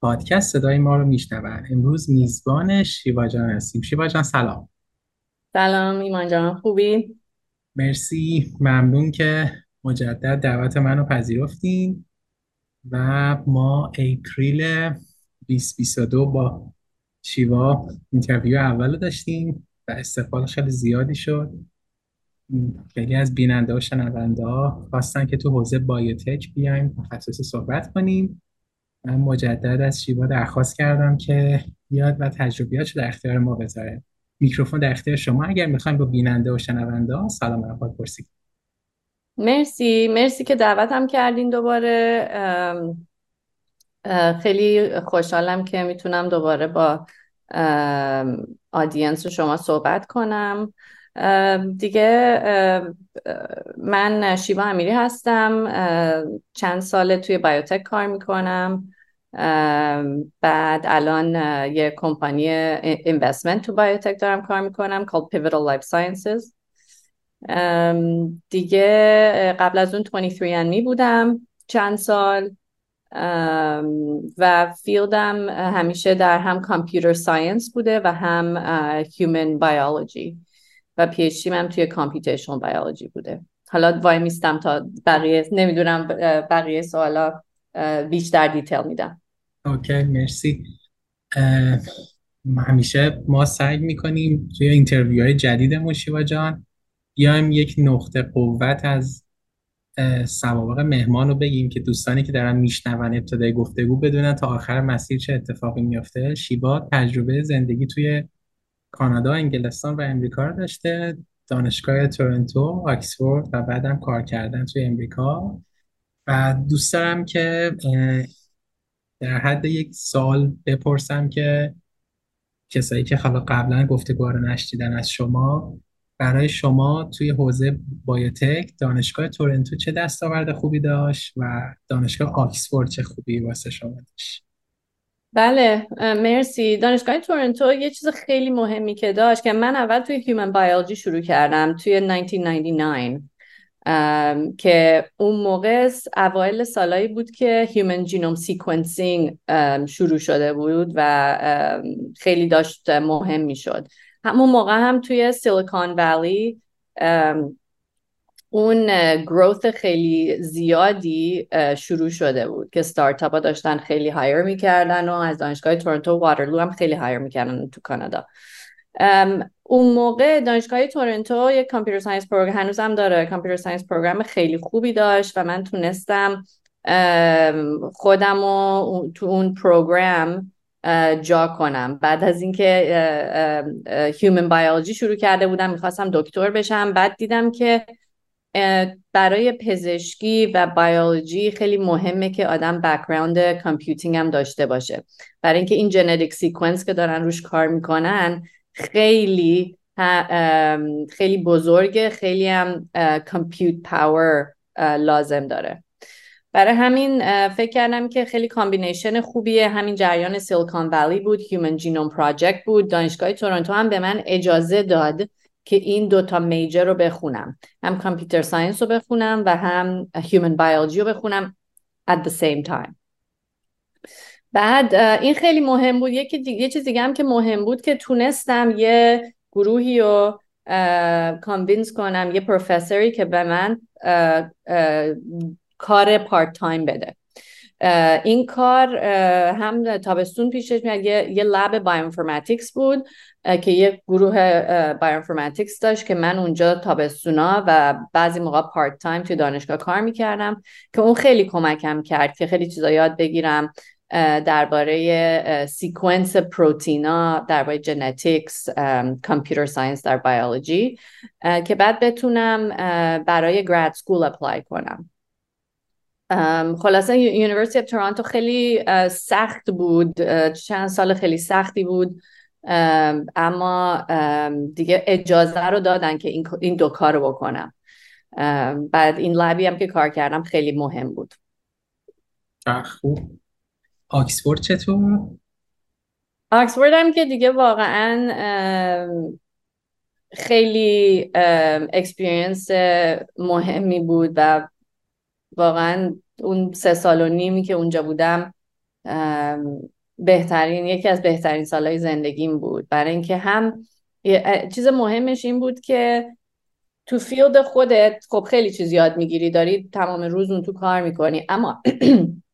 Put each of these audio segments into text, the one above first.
پادکست صدای ما رو میشنون. امروز میزبان شیوا جان هستیم. شیوا جان سلام. سلام ایمان جان. خوبی؟ مرسی. ممنون که مجدد دعوت منو پذیرفتین. و ما April 2022 با شیوا interview اول داشتیم و استقبال خیلی زیادی شد. خیلی از بیننده و شنونده ها خواستن که تو حوزه بایوتک بیایم تخصصی صحبت کنیم. من مجدد از شیوا درخواست کردم که بیاد و تجربیاتش در اختیار ما بذاره. میکروفون در اختیار شما اگر می‌خوایم با بیننده و شنونده سلام احوال پرسید. مرسی. مرسی که دعوتم کردین دوباره. خیلی خوشحالم که می‌تونم دوباره با آدینس شما صحبت کنم. دیگه من شیوا امیری هستم. چند ساله توی بایوتک کار می‌کنم. بعد الان یه کمپانی اینوستمنت تو بایوتک دارم کار می‌کنم called Pivotal Life Sciences. دیگه قبل از اون 23andMe بودم چند سال. و field م همیشه در هم computer science بوده و هم human biology و PhD من توی computational biology بوده. حالا وای میستم تا بقیه نمی‌دونم بقیه سوالا بیشتر detail میدم. okay مرسی. همیشه ما سعی می‌کنیم توی interview های جدید شیوا جان بیایم یک نقطه قوت از سوابق مهمان رو بگیم که دوستانی که دارن میشنون ابتدای گفتگو بدونن تا آخر مسیر چه اتفاقی میفته شیبا تجربه زندگی توی کانادا، انگلستان و امریکا رو داشته. دانشگاه تورنتو، آکسفورد و بعدم کار کردن توی امریکا. و دوست دارم که در حد یک سال بپرسم که کسایی که حالا قبلا گفتگوها رو نشدیدن از شما برای شما توی حوزه biotech دانشگاه تورنتو چه دستاورد خوبی داشت و دانشگاه آکسفورد چه خوبی واسه شما داشت؟ بله مرسی. دانشگاه تورنتو یه چیز خیلی مهمی که داشت که من اول توی human biology شروع کردم توی 1999. که اون موقع اوایل سالایی بود که human genome sequencing شروع شده بود و خیلی داشت مهم می‌شد. همون موقع هم توی سیلیکون ولی اون growth خیلی زیادی شروع شده بود که ستارتاپ ها داشتن خیلی hire می‌کردن و از دانشگاه تورنتو واترلو هم خیلی hire می‌کردن تو کانادا. اون موقع دانشگاه تورنتو یک computer science program هنوزم داره computer science program خیلی خوبی داشت و من تونستم خودم و تو اون program جا کنم. بعد از اینکه human biology شروع کرده بودم می‌خواستم دکتر بشم. بعد دیدم که برای پزشکی و بیولوژی خیلی مهمه که آدم background computing هم داشته باشه. برای اینکه این ژنتیک sequence که دارن روش کار می‌کنن خیلی خیلی بزرگه خیلی هم compute power لازم داره. برای همین فکر کردم که خیلی combination خوبیه. همین جریان سیلیکون ولی بود human genome project بود. دانشگاه تورنتو هم به من اجازه داد که این دوتا major رو بخونم. هم computer science رو بخونم و هم human biology رو بخونم at the same time. بعد این خیلی مهم بود. یکی یه چیز دیگه هم که مهم بود که تونستم یه گروهی رو convince کنم یه پروفسوری که به من کار part time بده این کار هم تابستون پیشش میاد. یه, یه lab bioinformatics بود که یه گروه bioinformatics داشت که من اونجا تابستونا و بعضی موقع part time توی دانشگاه کار می‌کردم که اون خیلی کمکم کرد که خیلی چیزا یاد بگیرم. درباره sequence پروتینا درباره genetics computer science در بیولوژی که بعد بتونم برای grad school apply کنم. خلاصه University تورنتو خیلی سخت بود. چند سال خیلی سختی بود. اما دیگه اجازه رو دادن که این دو کار رو بکنم. بعد این lab ی هم که کار کردم خیلی مهم بود. خوب. آکسفورد چطور؟ آکسفورد هم که دیگه واقعا خیلی experience مهمی بود و واقعا اون سه سال و نیمی که اونجا بودم بهترین یکی از بهترین سالهای زندگیم بود برای اینکه هم چیز مهمش این بود که تو field خودت خب خیلی چیز یاد می‌گیری داری تمام روز اون تو کار می‌کنی اما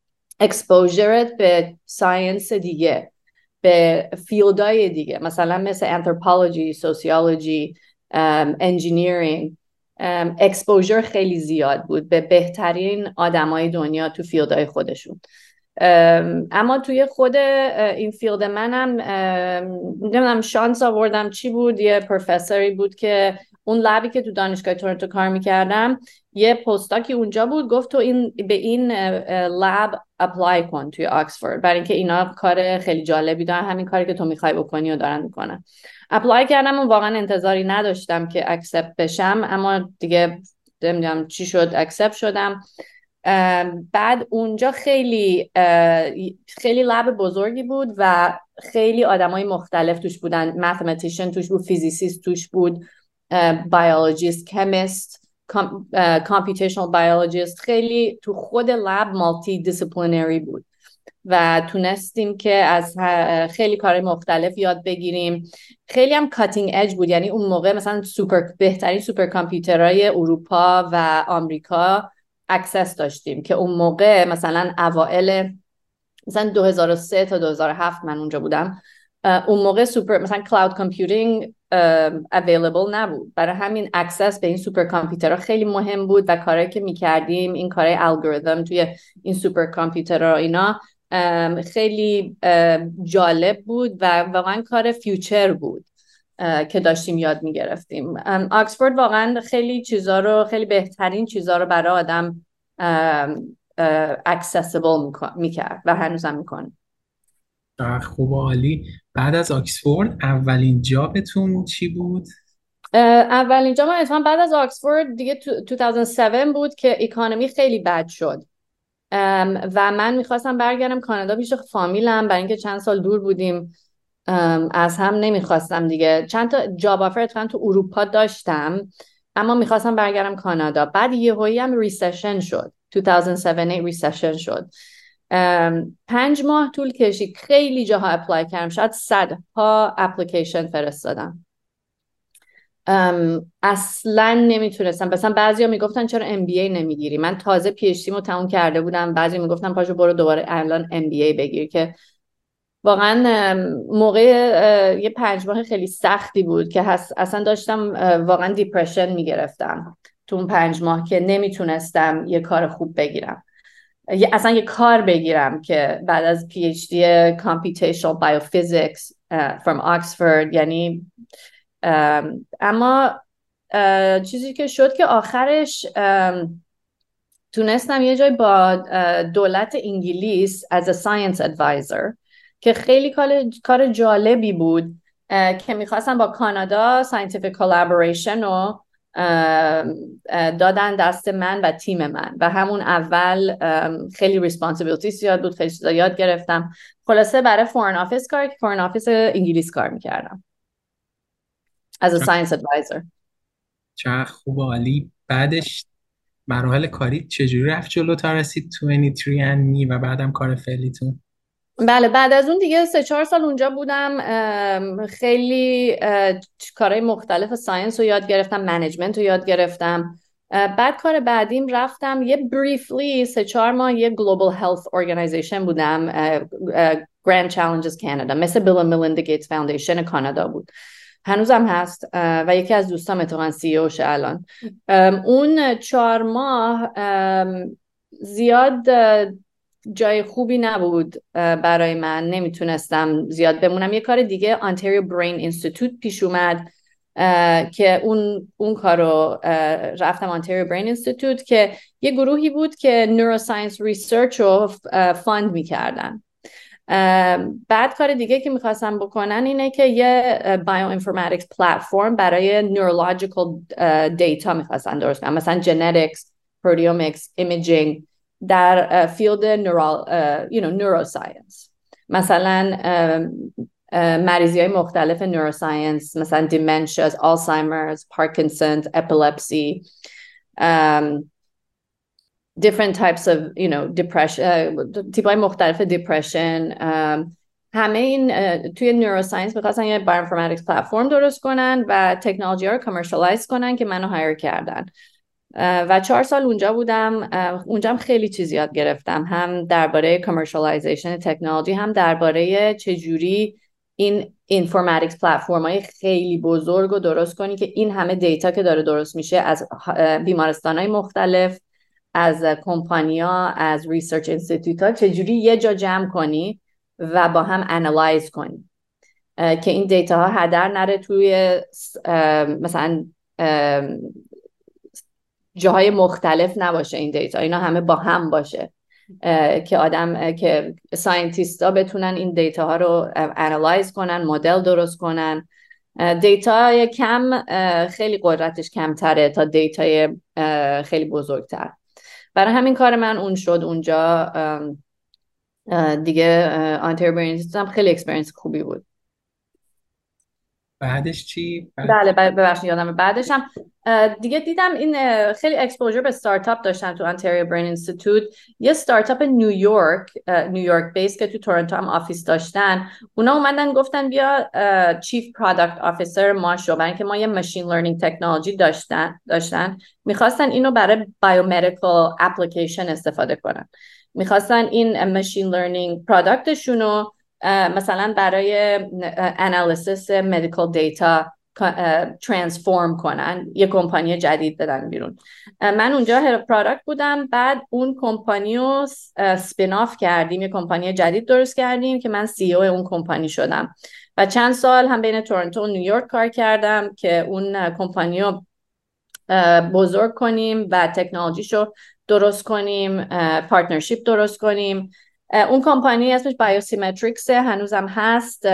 exposure ت به science دیگه به field های دیگه. مثلا مثل anthropology sociology engineering exposure خیلی زیاد بود به بهترین آدمای دنیا تو field های خودشون. اما توی خود این field منم نمی‌دونم شانس آوردم چی بود. یه پروفسوری بود که اون lab ی که تو دانشگاه تورنتو کار می‌کردم یه postdoc ی اونجا بود گفت تو این به این lab apply کن توی آکسفورد. برای اینکه اینا کار خیلی جالبی دارن همین کاری که تو می‌خوای بکنی و دارن می‌کنن. apply کردم و واقعا انتظاری نداشتم که accept بشم اما دیگه نمی‌دونم چی شد accept شدم. بعد اونجا خیلی خیلی lab بزرگی بود و خیلی آدمای مختلف توش بودن. mathematician توش بود physicist توش بود biologist chemist computational biologist خیلی تو خود lab multidisciplinary بود و تونستیم که از خیلی کار مختلف یاد بگیریم. خیلی هم cutting edge بود یعنی اون موقع مثلا سوپر بهترین سوپر کامپیوترهای اروپا و آمریکا access داشتیم که اون موقع مثلا اوائل مثلا 2003 تا 2007 من اونجا بودم. اون موقع سوپر مثلا cloud computing available نبود. برای همین access به این سوپر کامپیوترها خیلی مهم بود و کارهایی که می‌کردیم این کارهای الگوریتم توی این سوپر کامپیوترها اینا خیلی جالب بود و واقعا کار future بود که داشتیم یاد می‌گرفتیم. آکسفورد واقعا خیلی چیزا رو خیلی بهترین چیزا رو برای آدم accessible می‌کرد و هنوزم می‌کنه. خوب عالی. بعد از آکسفورد اولین job تون چی بود؟ اولین job من بعد از آکسفورد دیگه 2007 بود که economy خیلی بد شد. و من می‌خواستم برگردم کانادا پیش فامیلم. برای اینکه چند سال دور بودیم از هم نمی‌خواستم دیگه. چند تا job offer تو اروپا داشتم اما می‌خواستم برگردم کانادا. بعد یه هم recession شد. 2007 recession شد. پنج ماه طول کشید. خیلی جاها apply کردم. شاید صدها اپلیکیشن فرستادم. اصلا نمی‌تونستم. مثلا بعضیا می‌گفتن چرا MBA نمی‌گیری؟ من تازه PhD رو تموم کرده بودم. بعضی می‌گفتن پاشو برو دوباره الان MBA بگیر که واقعا موقع یه پنج ماه خیلی سختی بود که اصلا داشتم واقعا depression می‌گرفتم تو اون پنج ماه که نمی‌تونستم یه کار خوب بگیرم. اصلا یه کار بگیرم که بعد از PhD computational biophysics from Oxford یعنی اما چیزی که شد که آخرش تونستم یه جای با دولت انگلیس از a science advisor که خیلی کار جالبی بود که می‌خواستم با کانادا scientific collaboration رو دادن دست من و تیم من. و همون اول خیلی responsibility زیاد بود خیلی چیزا یاد گرفتم. خلاصه برای Foreign Office کار که Foreign Office انگلیس کار می‌کردم. از science advisor چه خوب عالی. بعدش مراحل کاری چجوری رفت جلو تا رسید 23andMe و بعدم کار فعلیتون؟ بله بعد از اون دیگه سه چهار سال اونجا بودم خیلی کارهای مختلف science رو یاد گرفتم management رو یاد گرفتم. بعد کار بعدیم رفتم یه briefly سه چهار ماه یه global health organization بودم Grand Challenges Canada مثل Bill Melinda Gates Foundation کانادا بود. هنوزم هست و یکی از دوستام اتفاقا CEO شه الان. اون چهار ماه زیاد جای خوبی نبود برای من. نمی‌تونستم زیاد بمونم. یه کار دیگه Ontario Brain Institute پیش اومد که اون اون کارو رفتم Ontario Brain Institute که یه گروهی بود که neuroscience research رو fund می‌کردن. بعد کار دیگه که می‌خواستم بکنن اینه که یه bioinformatics platform برای neurological data می‌خواستن درست کنن. مثلا genetics proteomics imaging در field neural you know, neuroscience. مثلا مریضی های مختلف neuroscience مثلا dementias Alzheimer's Parkinson epilepsy different types of you know depression تیپ های مختلف depression همه این توی neuroscience می‌خواستن یه bioinformatics platform درست کنن و تکنولوژی ها رو commercialize کنن که منو hire کردن. و چهار سال اونجا بودم. اونجا هم خیلی چیز یاد گرفتم. هم درباره commercialization تکنولوژی هم درباره چجوری این informatics platform های خیلی بزرگ و درست کنی که این همه data که داره درست میشه از بیمارستان های مختلف از کمپانیا از research institute ها چجوری یه جا جمع کنی و با هم analyze کنی. که این data ها هدر نره توی مثلا جاهای مختلف نباشه این data. اینا همه با هم باشه. که آدم که scientist ها بتونن این data ها رو analyze کنن مدل درست کنن. data کم خیلی قدرتش کمتره تا data خیلی بزرگتر. برای همین کار من اون شد اونجا. دیگه آنتر خیلی experience خوبی بود. بعدش چی؟ بله ببخشید یادم بعدش هم دیگه دیدم این خیلی exposure به استارتاپ داشتن تو Ontario Brain Institute یه استارتاپ نیویورک نیویورک base که تو تورنتو هم office داشتن. اونا اومدن گفتن بیا chief product officer ما شو برای اینکه ما یه machine learning technology داشتن داشتن. می‌خواستن اینو برای biomedical application استفاده کنن. می‌خواستن این machine learning product شون رو مثلا برای analysis medical data transform کنن یه کمپانی جدید بدن بیرون. من اونجا head product بودم بعد اون کمپانی رو spin off کردیم یه کمپانی جدید درست کردیم که من CEO اون کمپانی شدم. و چند سال هم بین تورنتو و نیویورک کار کردم که اون کمپانی رو بزرگ کنیم و تکنولوژیشو درست کنیم partnership درست کنیم. اون کمپانی اسمش BioSymetrics هنوزم هست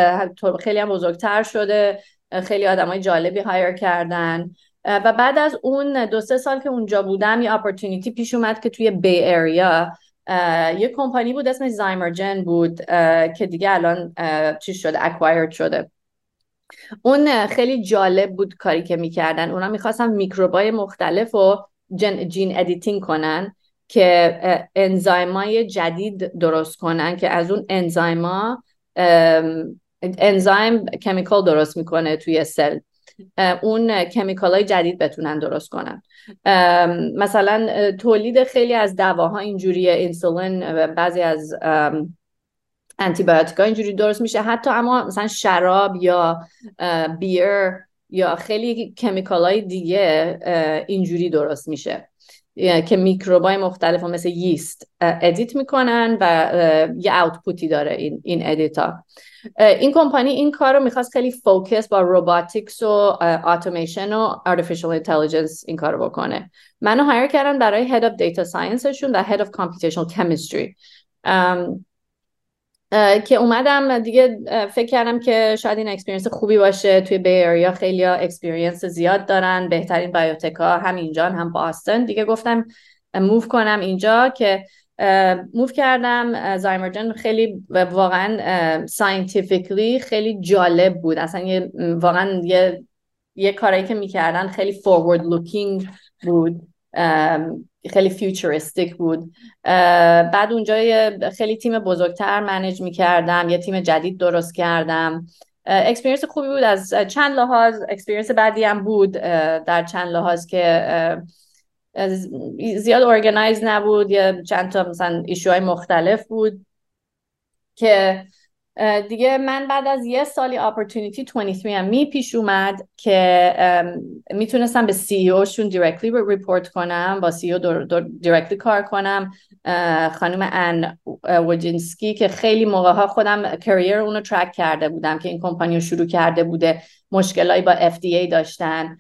خیلی هم بزرگتر شده خیلی های جالبی hire کردن. و بعد از اون دو سه سال که اونجا بودم یه opportunity پیش اومد که توی Bay Area یه کمپانی بود اسمش Zymergen بود که دیگه الان چی شده acquired شده. اون خیلی جالب بود کاری که می‌کردن. اونا می‌خواستن میکروبای مختلف و gene editing کنن. که enzyme ای جدید درست کنن که از اون enzyme ا enzyme chemical درست می‌کنه توی cell. اون chemical های جدید بتونن درست کنن. مثلا تولید خیلی از دواها اینجوری انسولین بعضی از انتیبیوتیک اینجوری درست میشه. حتی اما مثلا شراب یا beer یا خیلی chemical های دیگه اینجوری درست میشه. که میکروبای مختلف مثل yeast edit می‌کنن و یه output ی داره این این edit ا این کمپانی این کار رو می‌خواست خیلی focus با robotics و اتوماسیون و artificial intelligence این کار رو بکنه. منو hire کردن برای head of data science شون و head of computational chemistry که اومدم دیگه فکر کردم که شاید این experience خوبی باشه. توی Bay Area خیلی experience زیاد دارن بهترین biotech ا هم اینجا هم Boston دیگه گفتم move کنم اینجا که move کردم. Zymergen خیلی واقعا scientifically خیلی جالب بود. اصلا یه واقعا یه یه کارایی که می‌کردن خیلی forward looking بود. خیلی futuristic بود. بعد اونجا خیلی تیم بزرگتر manage می‌کردم یه تیم جدید درست کردم. experience خوبی بود. از چند لحاظ experience بدی هم بود. در چند لحاظ که زیاد organized نبود. یا چند تا مثلا issue های مختلف بود که دیگه من بعد از یه سالی opportunity 23andMe پیش اومد که می‌تونستم به CEO شون directly report کنم با CEO directly کار کنم. خانم Anne Wojcicki که خیلی موقع ها خودم career اونو track کرده بودم که این کمپانی رو شروع کرده بوده مشکلایی با FDA داشتن.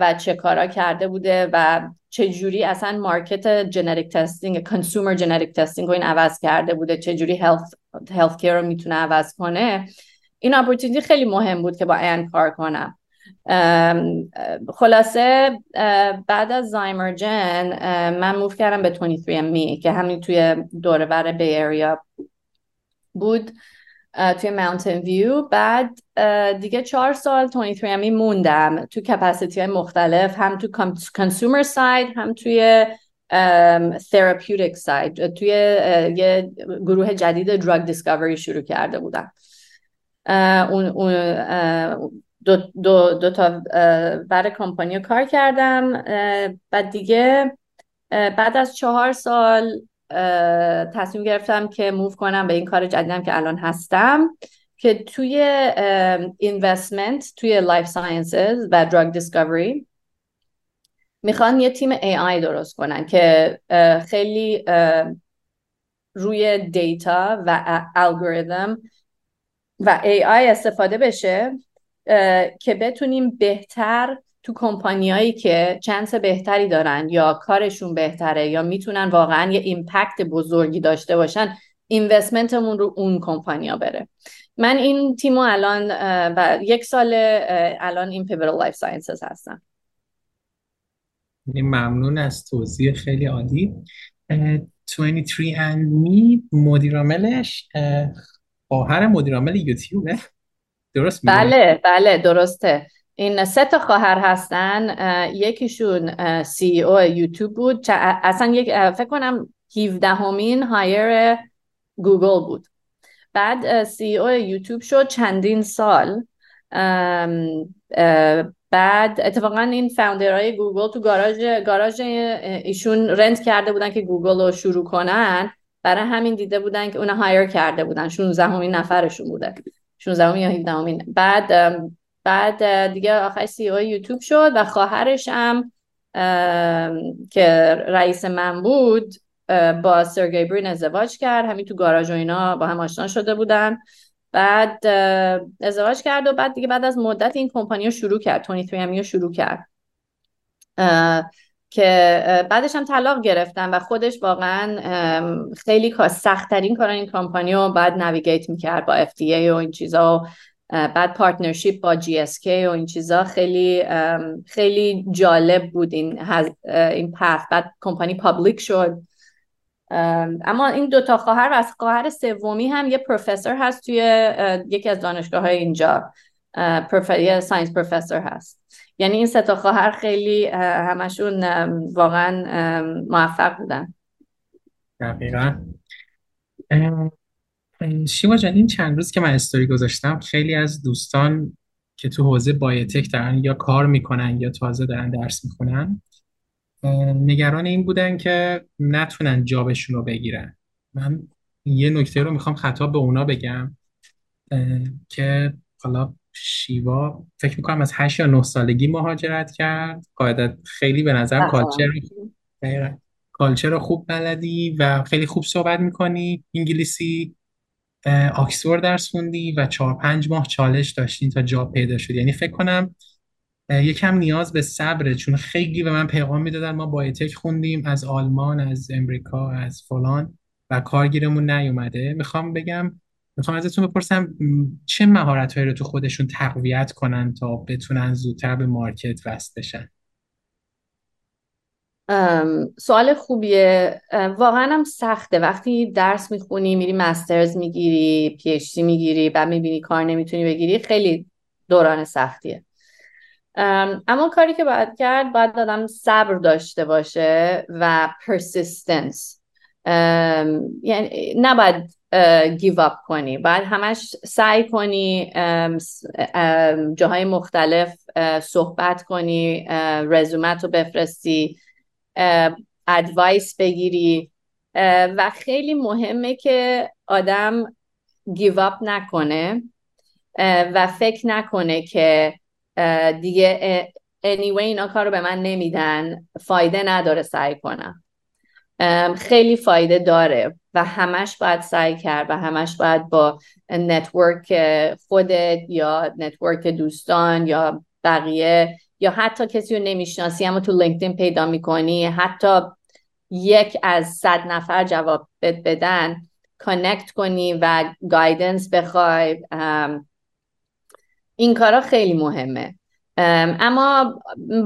و چه کارا کرده بوده و چه جوری اصلا market genetic testing consumer genetic testing رو این عوض کرده بوده چه جوری healthcare رو می‌تونه عوض کنه. این opportunity خیلی مهم بود که با Anne کار کنم. خلاصه بعد از Zymergen من move کردم به 23 می که همین توی دوره بر Bay Area بود. توی Mountain View بعد دیگه چهار سال 23 می موندم. تو capacity های مختلف هم تو consumer side هم توی therapeutic side توی یه گروه جدید drug discovery شروع کرده بودم. اون, اون دو, دو, دو تا برای کمپانی کار کردم. بعد دیگه بعد از چهار سال تصمیم گرفتم که move کنم به این کار جدیدم که الان هستم که توی investment توی life sciences و drug discovery می‌خوان یه تیم AI درست کنن که خیلی روی data و الگوریتم و AI استفاده بشه که بتونیم بهتر تو کمپانیایی که chance بهتری دارن یا کارشون بهتره یا می‌تونن واقعا یه impact بزرگی داشته باشن investment مون رو اون کمپانیا بره. من این تیمو الان و یک سال الان این Pivotal Life Sciences هستم. ممنون از توضیح خیلی عالی. 23andMe مدیرعاملش خواهر مدیرعامل یوتیوبه. درست بله بله درسته. این سه تا خواهر هستن یکیشون CEO یوتیوب بود اصلا یک فکر کنم 17 همین هایر گوگل بود. بعد CEO یوتیوب شد چندین سال. بعد اتفاقا این founder های گوگل تو گاراژ گاراژ ایشون rent کرده بودن که گوگل رو شروع کنن. برای همین دیده بودن که اون hire کرده بودن. 16 همین نفرشون بوده. 16 یا 17 همین بعد بعد دیگه آخر CEO یوتیوب شد و خواهرش هم که رئیس من بود با سرگی برین ازدواج کرد. همین تو گاراژ و اینا با هم آشنا شده بودن. بعد ازدواج کرد و بعد دیگه بعد از مدت این کمپانی رو شروع کرد. 23 رو شروع کرد. که بعدش هم طلاق گرفتن و خودش واقعا خیلی سختترین کار این کمپانی رو بعد navigate می‌کرد با FDA و این چیزا. بعد partnership با GSK و این چیزا خیلی خیلی جالب بود این این path بعد کمپانی public شد. اما این دوتا خواهر و از خواهر سومی هم یه پروفسور هست توی یکی از دانشگاه های اینجا یه science professor هست. یعنی این سه تا خواهر خیلی همشون واقعا موفق بودن. دقیقا. شیما جان این چند روز که من استوری گذاشتم خیلی از دوستان که تو حوزه بایوتک دارن یا کار می‌کنن یا تازه دارن درس می‌خونن نگران این بودن که نتونن جابشون رو بگیرن. من یه نکته رو می‌خوام خطاب به اونا بگم که حالا شیوا فکر می‌کنم از هشت یا نه سالگی مهاجرت کرد. قاعدت خیلی به نظر کالچر کالچر رو خوب بلدی و خیلی خوب صحبت می‌کنی انگلیسی. آکسفورد درس خوندی و چهار پنج ماه چالش داشتین تا جا پیدا شد یعنی فکر کنم یکم نیاز به صبره چون خیلی به من پیغام می‌دادن ما بایوتک خوندیم از آلمان از امریکا از فلان و کارگیرمون نیومده. می‌خوام بگم می‌خوام ازتون بپرسم چه مهارت رو تو خودشون تقویت کنن تا بتونن زودتر به مارکت وست بشن؟ سوال خوبیه. واقعا هم سخته. وقتی درس می‌خونی میری مسترز می‌گیری پی اچ می‌گیری بعد می‌بینی کار نمی‌تونی بگیری خیلی دوران سختیه. اما کاری که باید کرد باید آدم صبر داشته باشه و persistence یعنی نباید give up کنی. باید همش سعی کنی جاهای مختلف صحبت کنی رزومت رو بفرستی. advice بگیری. و خیلی مهمه که آدم give up نکنه. و فکر نکنه که دیگه anyway اینا کار رو به من نمیدن. فایده نداره سعی کنم. خیلی فایده داره و همش باید سعی کرد و همش باید با network خودت یا network دوستان یا بقیه یا حتی کسی رو نمی‌شناسی اما تو LinkedIn پیدا می‌کنی حتی یک از صد نفر جواب بدن connect کنی و guidance بخوای این کارا خیلی مهمه. اما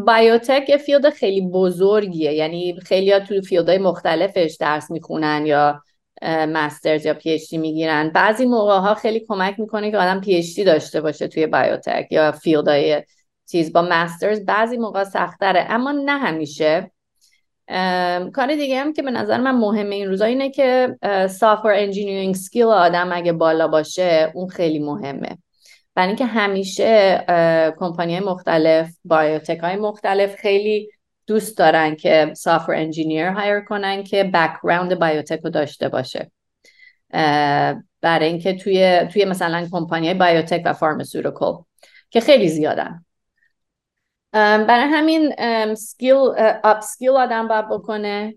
biotech یه field خیلی بزرگیه یعنی خیلی ها تو field های مختلفش درس می‌خونن یا master's یا PhD می‌گیرن. بعضی موقع ها خیلی کمک می‌کنه که آدم PhD داشته باشه توی biotech یا field های چیز با master's بعضی موقع سختره اما نه همیشه. کار دیگه هم که به نظر من مهمه این روزا اینه که software engineering skill آدم اگه بالا باشه اون خیلی مهمه. برای اینکه همیشه کمپانی مختلف biotech های مختلف خیلی دوست دارن که software engineer hire کنن که background biotech رو داشته باشه. برای اینکه توی توی مثلا company biotech و pharmaceutical که خیلی زیادن. برای همین skill up skill آدم باید بکنه.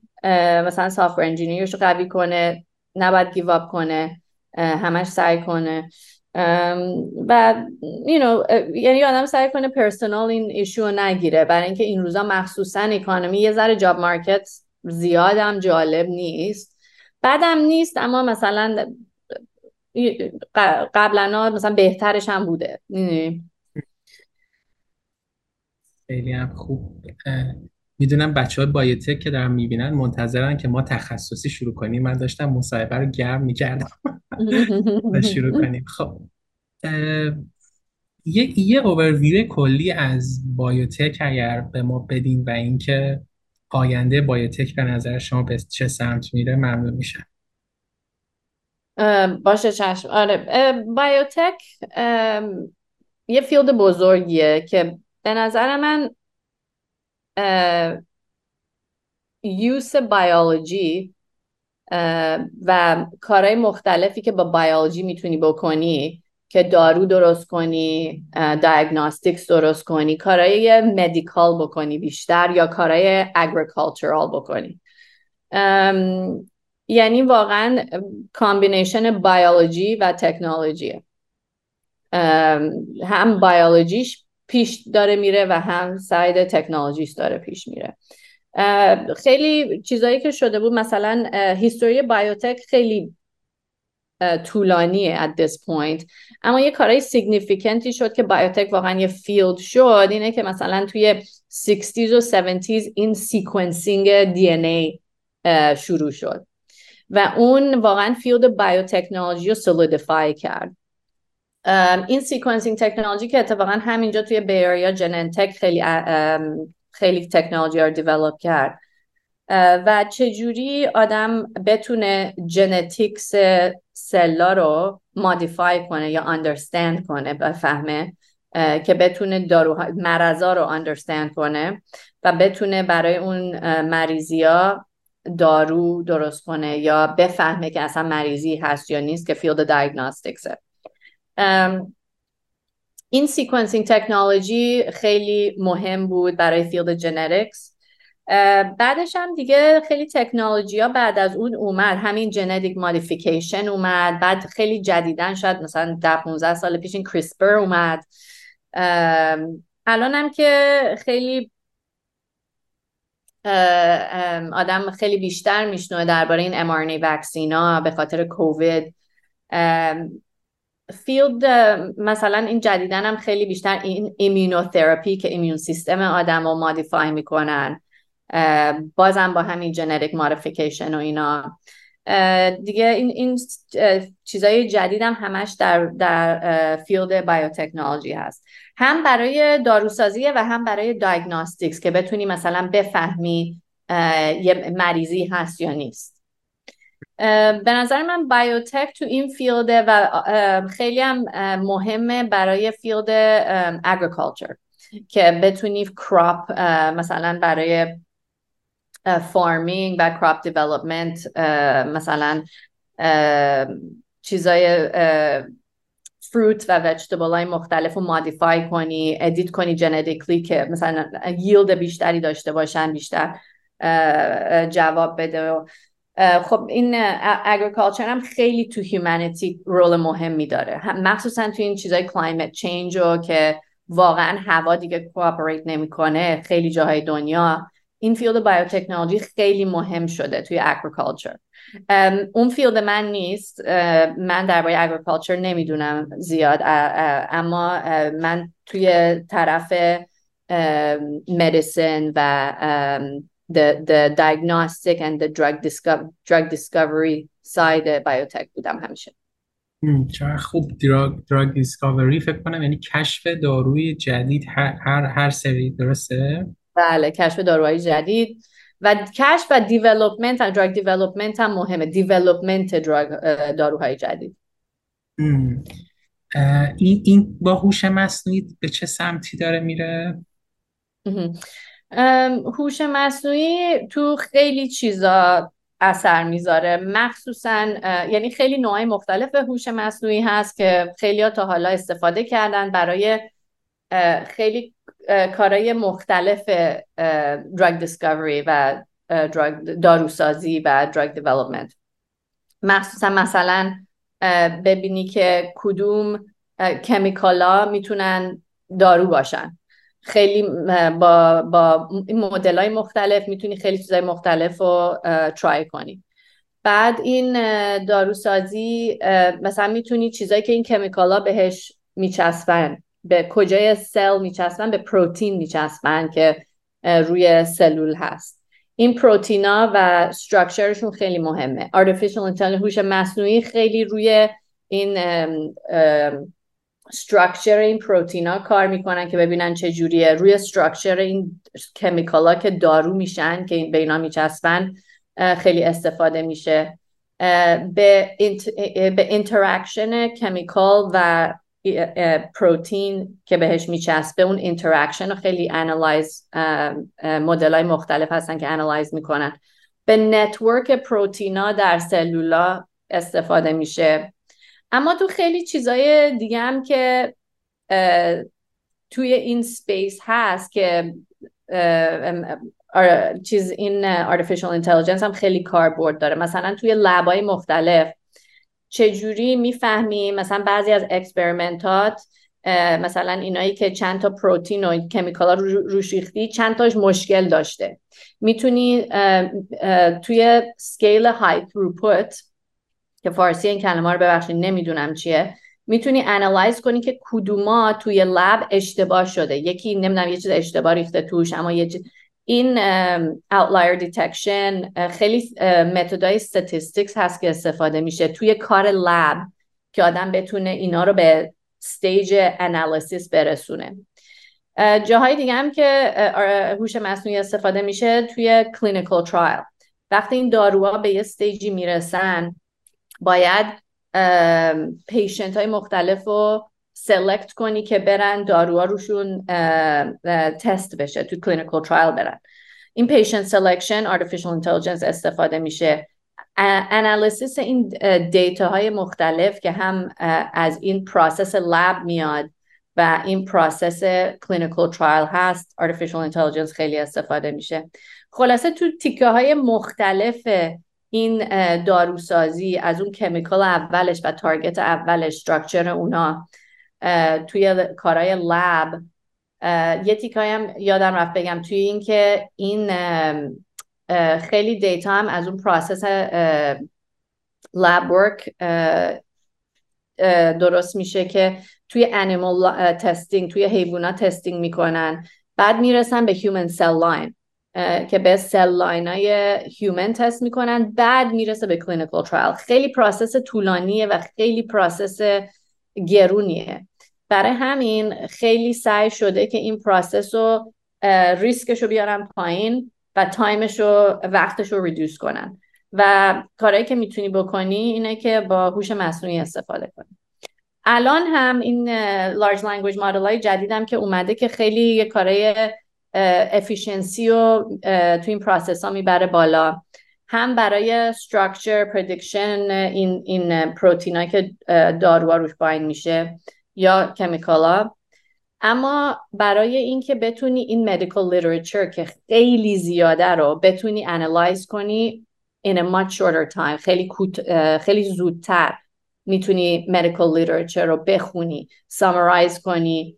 مثلا software engineer ش رو قوی کنه نباید give up کنه همش سعی کنه. و you know, یعنی آدم سعی کنه personal این issue نگیره. برای اینکه این روزا مخصوصا economy یه ذره job market زیادم جالب نیست. بعدم نیست اما مثلا قبلا مثلا بهترش هم بوده. خیلی هم خوب. می‌دونم بچه های بایوتک که دارن می‌بینن منتظرن که ما تخصصی شروع کنیم. من داشتم مصاحبه رو گرم می‌کردم و شروع کنیم. خب یه یه اوورویو کلی از بایوتک اگر به ما بدین و اینکه آینده بایوتک به نظر شما به چه سمت میره ممنون میشه باشه چشم. آره بایوتک یه field بزرگیه که به نظر من use biology و کارهای مختلفی که با بیولوژی می‌تونی بکنی که دارو درست کنی diagnostics درست کنی کارهای medical بکنی بیشتر یا کارهای agricultural بکنی. یعنی واقعا combination biology و تکنولوژی هم بیولوژیش پیش داره میره و هم side تکنولوژیش داره پیش میره. خیلی چیزایی که شده بود مثلا history biotech خیلی طولانیه at this point. اما یه کارهای significant ی شد که biotech واقعا یه field شد اینه که مثلا توی 60s و 70s این sequencing DNA شروع شد. و اون واقعا field biotechnology رو solidify کرد. این sequencing تکنولوژی که اتفاقا همینجا توی Bay Area یا Genentech خیلی خیلی تکنولوژی رو develop کرد. و چجوری آدم بتونه genetics سلا رو modify کنه یا understand کنه بفهمه که بتونه دارو مرضا رو understand کنه و بتونه برای اون مریضی ها دارو درست کنه یا بفهمه که اصلا مریضی هست یا نیست که field diagnostics ه این sequencing تکنولوژی خیلی مهم بود برای field genetics بعدش هم دیگه خیلی تکنولوژی ها بعد از اون اومد. همین genetic modification اومد. بعد خیلی جدیدن شاید مثلا ده 15 سال پیش این CRISPR اومد. الان هم که خیلی آدم خیلی بیشتر میشنوه درباره این mRNA vaccine ا به خاطر کووید field مثلا این جدیدن هم خیلی بیشتر این ایمونوتراپی که immune system آدم رو modify می‌کنن بازم با همین genetic modification و اینا. دیگه این, این چیزای جدید هم همش در, در field biotechnology هست. هم برای داروسازی و هم برای diagnostics که بتونی مثلا بفهمی یه مریضی هست یا نیست. به نظر من biotech تو این field ه و خیلی هم مهمه برای field agriculture که بتونی crop مثلا برای farming و crop development مثلا چیزای fruit و vegetable های مختلف رو modify کنی edit کنی genetically که مثلا yield بیشتری داشته باشن بیشتر جواب بده. و خب این agriculture هم خیلی تو humanity role مهمی داره. مخصوصا تو این چیزای climate change رو که واقعا هوا دیگه cooperate نمی‌کنه خیلی جاهای دنیا این field biotechnology خیلی مهم شده توی agriculture اون field من نیست. من درباره agriculture نمی‌دونم زیاد اما من توی طرف medicine و the, the diagnostic and the drug, discover, drug discovery side biotech بودم همیشه. چرا خوب drug, drug discovery فکر کنم یعنی کشف داروی جدید هر, هر, هر سری درسته؟ بله کشف داروهای جدید. و کشف و development و drug development هم مهمه. development drug داروهای جدید. این, این با هوش مصنوعی به چه سمتی داره میره؟ هوش مصنوعی تو خیلی چیزا اثر می‌ذاره. مخصوصا یعنی خیلی نوعی مختلف هوش مصنوعی هست که خیلی تا حالا استفاده کردن برای خیلی کارهای مختلف دراگ دیسکاوری و داروسازی و دراگ دیولپمنت مخصوصا مثلا ببینی که کدوم کمیکالا می‌تونن دارو باشن. خیلی با, با این مدل های مختلف می‌تونی خیلی چیزای مختلف رو ترای کنی. بعد این داروسازی مثلا می‌تونی چیزایی که این کمیکالا بهش میچسبن به کجای سل میچسبن به پروتین میچسبن که روی سلول هست. این پروتینا و استراکچرشون خیلی مهمه. Artificial intelligence هوش مصنوعی خیلی روی این استراکچر این پروتینا کار می‌کنن که ببینن چه جوریه. روی استراکچر این کمیکالا که دارو میشن که این بینا میچسبن خیلی استفاده میشه. به, به interaction chemical و پروتین که بهش میچسبه اون interaction رو خیلی analyze مدل های مختلف هستن که analyze می‌کنن. به network پروتینا در سلولا استفاده میشه. اما تو خیلی چیزای دیگه هم که توی این space هست که چیز این artificial intelligence هم خیلی کاربرد داره. مثلا توی lab ای مختلف چجوری می‌فهمیم مثلا بعضی از experiment ات مثلا اینایی که چند تا پروتین و chemical ا روش ریختی چند تاش مشکل داشته. می‌تونی توی scale های throughput که فارسی این کلمه رو ببخشید نمی‌دونم چیه. می‌تونی analyze کنی که کدوما توی lab اشتباه شده. یکی نمی‌دونم یه چیز اشتباه ریخته توش اما یه این outlier detection خیلی method ای statistics هست که استفاده میشه توی کار lab که آدم بتونه اینا رو به stage analysis برسونه. جاهای دیگه هم که هوش مصنوعی استفاده میشه توی clinical trial. وقتی این داروها به یه stage ی می‌رسن باید patient های مختلف رو select کنی که برن داروها روشون تست بشه تو clinical trial برن. این patient selection artificial intelligence استفاده میشه. analysis این data های مختلف که هم از این process lab میاد و این process clinical trial هست artificial intelligence خیلی استفاده میشه. خلاصه تو تیکه های مختلف این داروسازی از اون chemical اولش و target اولش structure اونا توی کارهای lab یه تیکایی هم یادم رفت بگم. توی این که این خیلی data هم از اون process lab work درست میشه که توی animal testing توی حیوانات testing می‌کنن. بعد می‌رسن به human cell line که به cell line های human تست می‌کنن بعد می‌رسه به clinical trial خیلی process طولانیه و خیلی process گرونیه. برای همین خیلی سعی شده که این پروسس رو ریسکش رو بیارن پایین و time ش رو وقتش رو reduce کنن. و کارهایی که می‌تونی بکنی اینه که با هوش مصنوعی استفاده کنی. الان هم این large language model های جدیدم که اومده که خیلی کارهای efficiency رو تو این process ها می‌بره بالا. هم برای structure prediction این این پروتین که داروها روش bind میشه یا chemical ا اما برای اینکه بتونی این medical literature که خیلی زیاده رو بتونی analyze کنی in a much shorter time خیلی خیلی زودتر می‌تونی medical literature رو بخونی summarize کنی.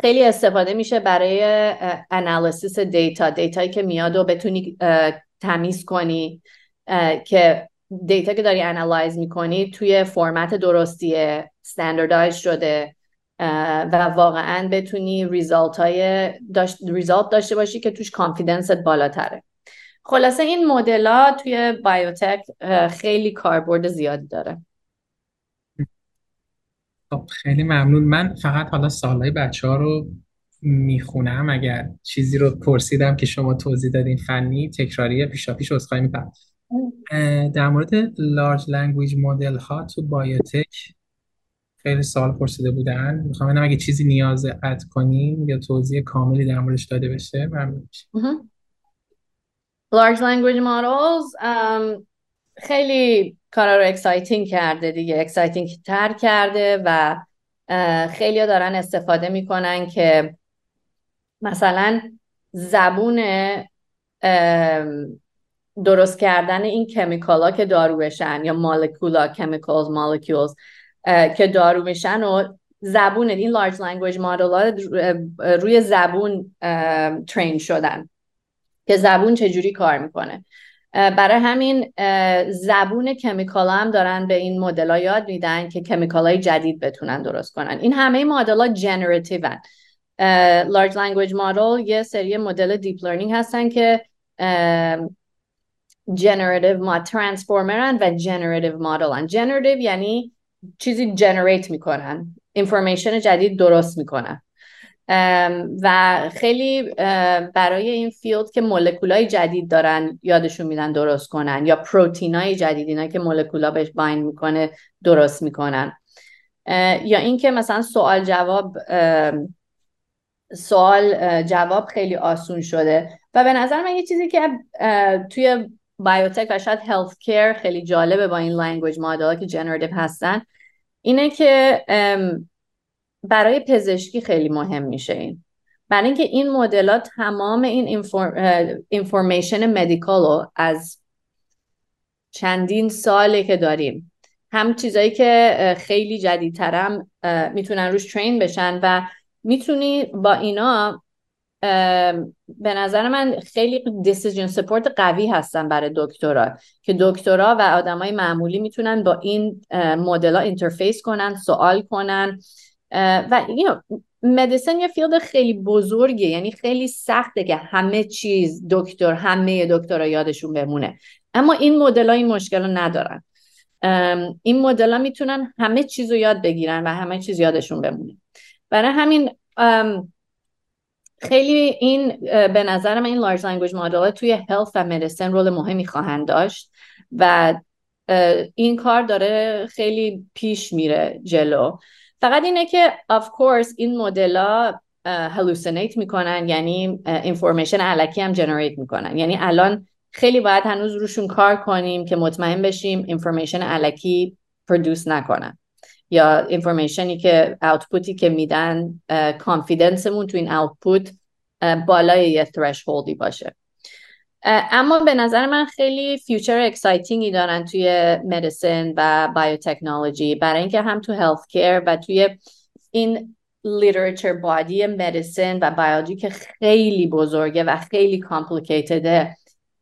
خیلی استفاده میشه برای analysis data data یی که میاد و بتونی تمیز کنی که data که داری analyze می‌کنی توی فرمت درستیه standardize شده و واقعا بتونی result های داشت result داشته باشی که توش confidence ت بالاتره. خلاصه این مدل توی biotech خیلی کاربرد زیادی داره. خب خیلی ممنون. من فقط حالا سالهای بچه ها رو می‌خونم. اگر چیزی رو پرسیدم که شما توضیح دادین فنی تکراری پیشا پیش عذرخواهی می‌کنم. در مورد large language model ها تو biotech خیلی سال پرسیده بودن. می‌خوام ببینم اگه چیزی نیاز add کنیم یا توضیح کاملی در موردش داده بشه. ممنون large language models um, خیلی کارا رو exciting کرده دیگه exciting تر کرده و خیلی دارن استفاده می‌کنن که مثلا زبون درست کردن این chemical ا که دارو بشن یا molecule ا chemicals molecules که دارو میشن و زبون این large language model روی زبون train شدن که زبون چجوری کار می‌کنه. برای همین زبون chemical هم دارن به این مدل یاد میدن که chemical های جدید بتونن درست کنن. این همه مدل ها generative هن large language model یه سری مدل deep learning هستن که generative ما transformer ن و generative model generative یعنی چیزی generate می‌کنن. information جدید درست می‌کنن. و خیلی برای این field که مولکولای جدید دارن یادشون میدن درست کنن یا پروتین های جدید اینا که مولکولا بهش bind می‌کنه درست می‌کنن. یا اینکه مثلا سوال جواب سوال جواب خیلی آسون شده. و به نظر من یه چیزی که توی biotech و شاید health care خیلی جالبه با این language model که generative هستن اینه که برای پزشکی خیلی مهم میشه این. برای اینکه این مدلا تمام این information medical رو از چندین ساله که داریم هم چیزایی که خیلی جدیدترم می‌تونن روش train بشن و می‌تونی با اینا به نظر من خیلی decision support قوی هستن برای دکترا که دکترا و آدمای معمولی می‌تونن با این مدل ها interface کنن سوال کنن. و you medicine یه field خیلی بزرگه یعنی خیلی سخته که همه چیز دکتر همه دکترها یادشون بمونه. اما این مدل ها این مشکل رو ندارن. این مدل ها می‌تونن همه چیز رو یاد بگیرن و همه چیز یادشون بمونه. برای همین خیلی این به نظر من این large language model توی health و medicine role مهمی خواهند داشت و این کار داره خیلی پیش میره جلو. فقط اینه که of course این مدل hallucinate می‌کنن یعنی information الکی هم generate می‌کنن. یعنی الان خیلی باید هنوز روشون کار کنیم که مطمئن بشیم information الکی produce نکنن. یا information ی که output ی که میدن confidence مون تو این output بالای یه threshold ی باشه. اما به نظر من خیلی future exciting ی دارن توی medicine و biotechnology برای اینکه هم تو health care و توی این literature body medicine و بیولوژی که خیلی بزرگه و خیلی complicated ه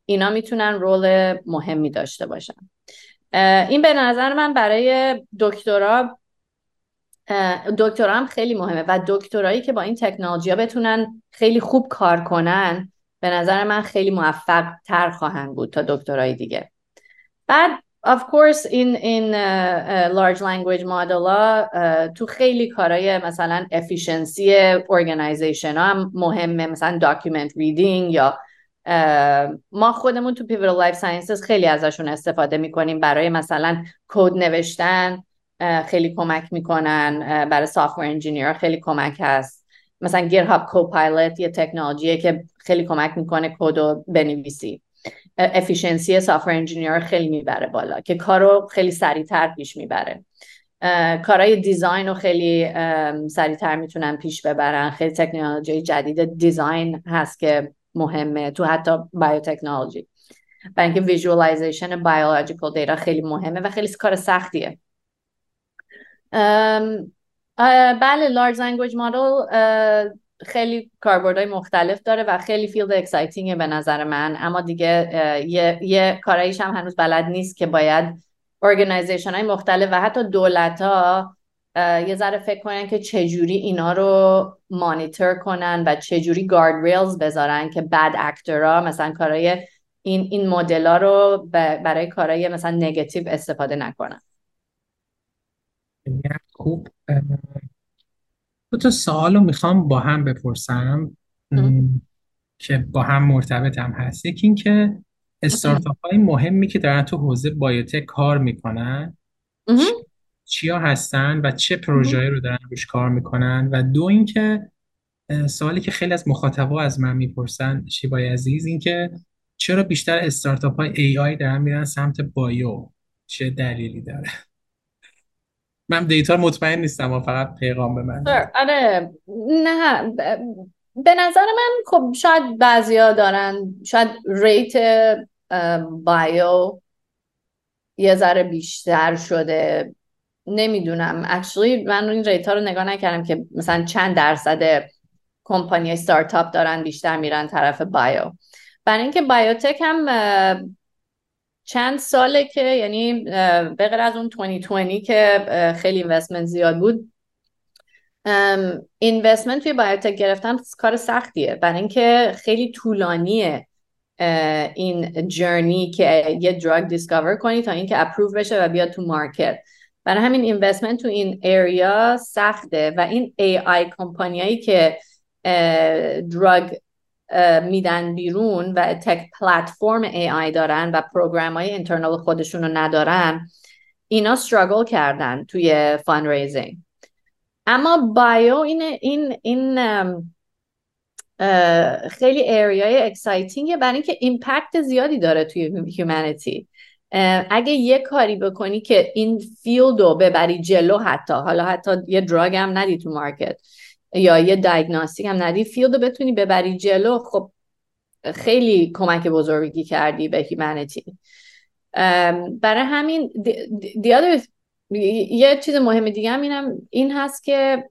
اینا می‌تونن رول مهمی داشته باشن. این به نظر من برای دکترا دکترا هم خیلی مهمه و دکترایی که با این تکنولوژی ها بتونن خیلی خوب کار کنن به نظر من خیلی موفق تر خواهند بود تا دکترای دیگه. بعد of course این این large language model ها تو خیلی کارهای مثلا efficiency organization ها هم مهمه. مثلا document reading یا ما خودمون تو pivotal life sciences خیلی ازشون استفاده می‌کنیم برای مثلا کد نوشتن خیلی کمک می‌کنن برای software engineer خیلی کمک هست. مثلا GitHub Copilot یه تکنولوژیه که خیلی کمک می‌کنه کد رو بنویسی. efficiency software engineer خیلی می‌بره بالا که کارو خیلی سریعتر پیش می‌بره. کارهای design رو خیلی سریعتر می‌تونن پیش ببرن. خیلی تکنولوژی جدید design هست که مهمه تو حتی biotechnology برای اینکه visualization biological data خیلی مهمه و خیلی کار سختیه. بله large language model خیلی کاربردهای مختلف داره و خیلی field exciting ه به نظر من. اما دیگه یه, یه کاراییش هم هنوز بلد نیست که باید organization های مختلف و حتی دولت ها یه ذره فکر کنن که چجوری اینا رو مانیتور کنن و چجوری guard rails بذارن که bad actor ا مثلا کارای این این مدل ها رو برای کارهای مثلا نگتیو استفاده نکنن. خوب. دو تا سوال رو می‌خوام با هم بپرسم که با هم مرتبط هم هست. یکی این که استارتاپ های مهمی که دارن تو حوزه بایوتک کار می‌کنن چیا هستن و چه پروژه‌ای رو دارن روش کار می‌کنن؟ و دو اینکه سوالی که خیلی از مخاطبا از من می‌پرسن شیوای عزیز اینکه چرا بیشتر استارتاپ های AI دارن میرن سمت bio؟ چه دلیلی داره؟ من data مطمئن نیستم و فقط پیغام به من. آره. نه. به نظر من خب شاید بعضیا دارن شاید rate bio یه ذره بیشتر شده. نمی‌دونم. actually من این rate ها رو نگاه نکردم که مثلا چند درصد company startup دارن بیشتر میرن طرف bio. برای اینکه biotech هم چند ساله که یعنی بغیر از اون 2020 که خیلی investment زیاد بود investment توی biotech گرفتن کار سختیه. برای اینکه خیلی طولانیه این journey که یه drug discover کنی تا اینکه approve بشه و بیاد تو market برای همین investment تو این area سخته و این AI company هایی که drug میدن بیرون و tech platform AI دارن و program های internal خودشون رو ندارن اینا struggle کردن توی fund اما bio این این این خیلی area ی exciting ه برای اینکه impact زیادی داره توی humanity اگه یه کاری بکنی که این field رو ببری جلو حتی حالا حتی یه drug هم ندی تو market یا یه diagnostic هم ندی field رو بتونی ببری جلو. خب خیلی کمک بزرگی کردی به humanity برای همین دی یه چیز مهم دیگه هم اینم این هست که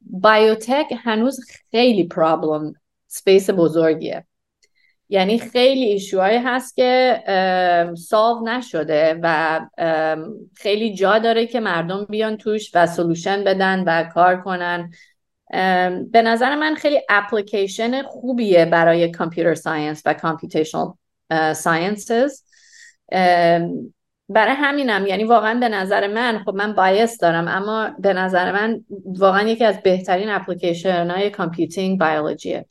biotech هنوز خیلی problem space بزرگیه. یعنی خیلی issue هایی هست که solve نشده و خیلی جا داره که مردم بیان توش و solution بدن و کار کنن. به نظر من خیلی اپلیکیشن خوبیه برای computer science و computational sciences. برای همینم یعنی واقعا به نظر من خب من bias دارم اما به نظر من واقعا یکی از بهترین اپلیکیشن های computing biology ه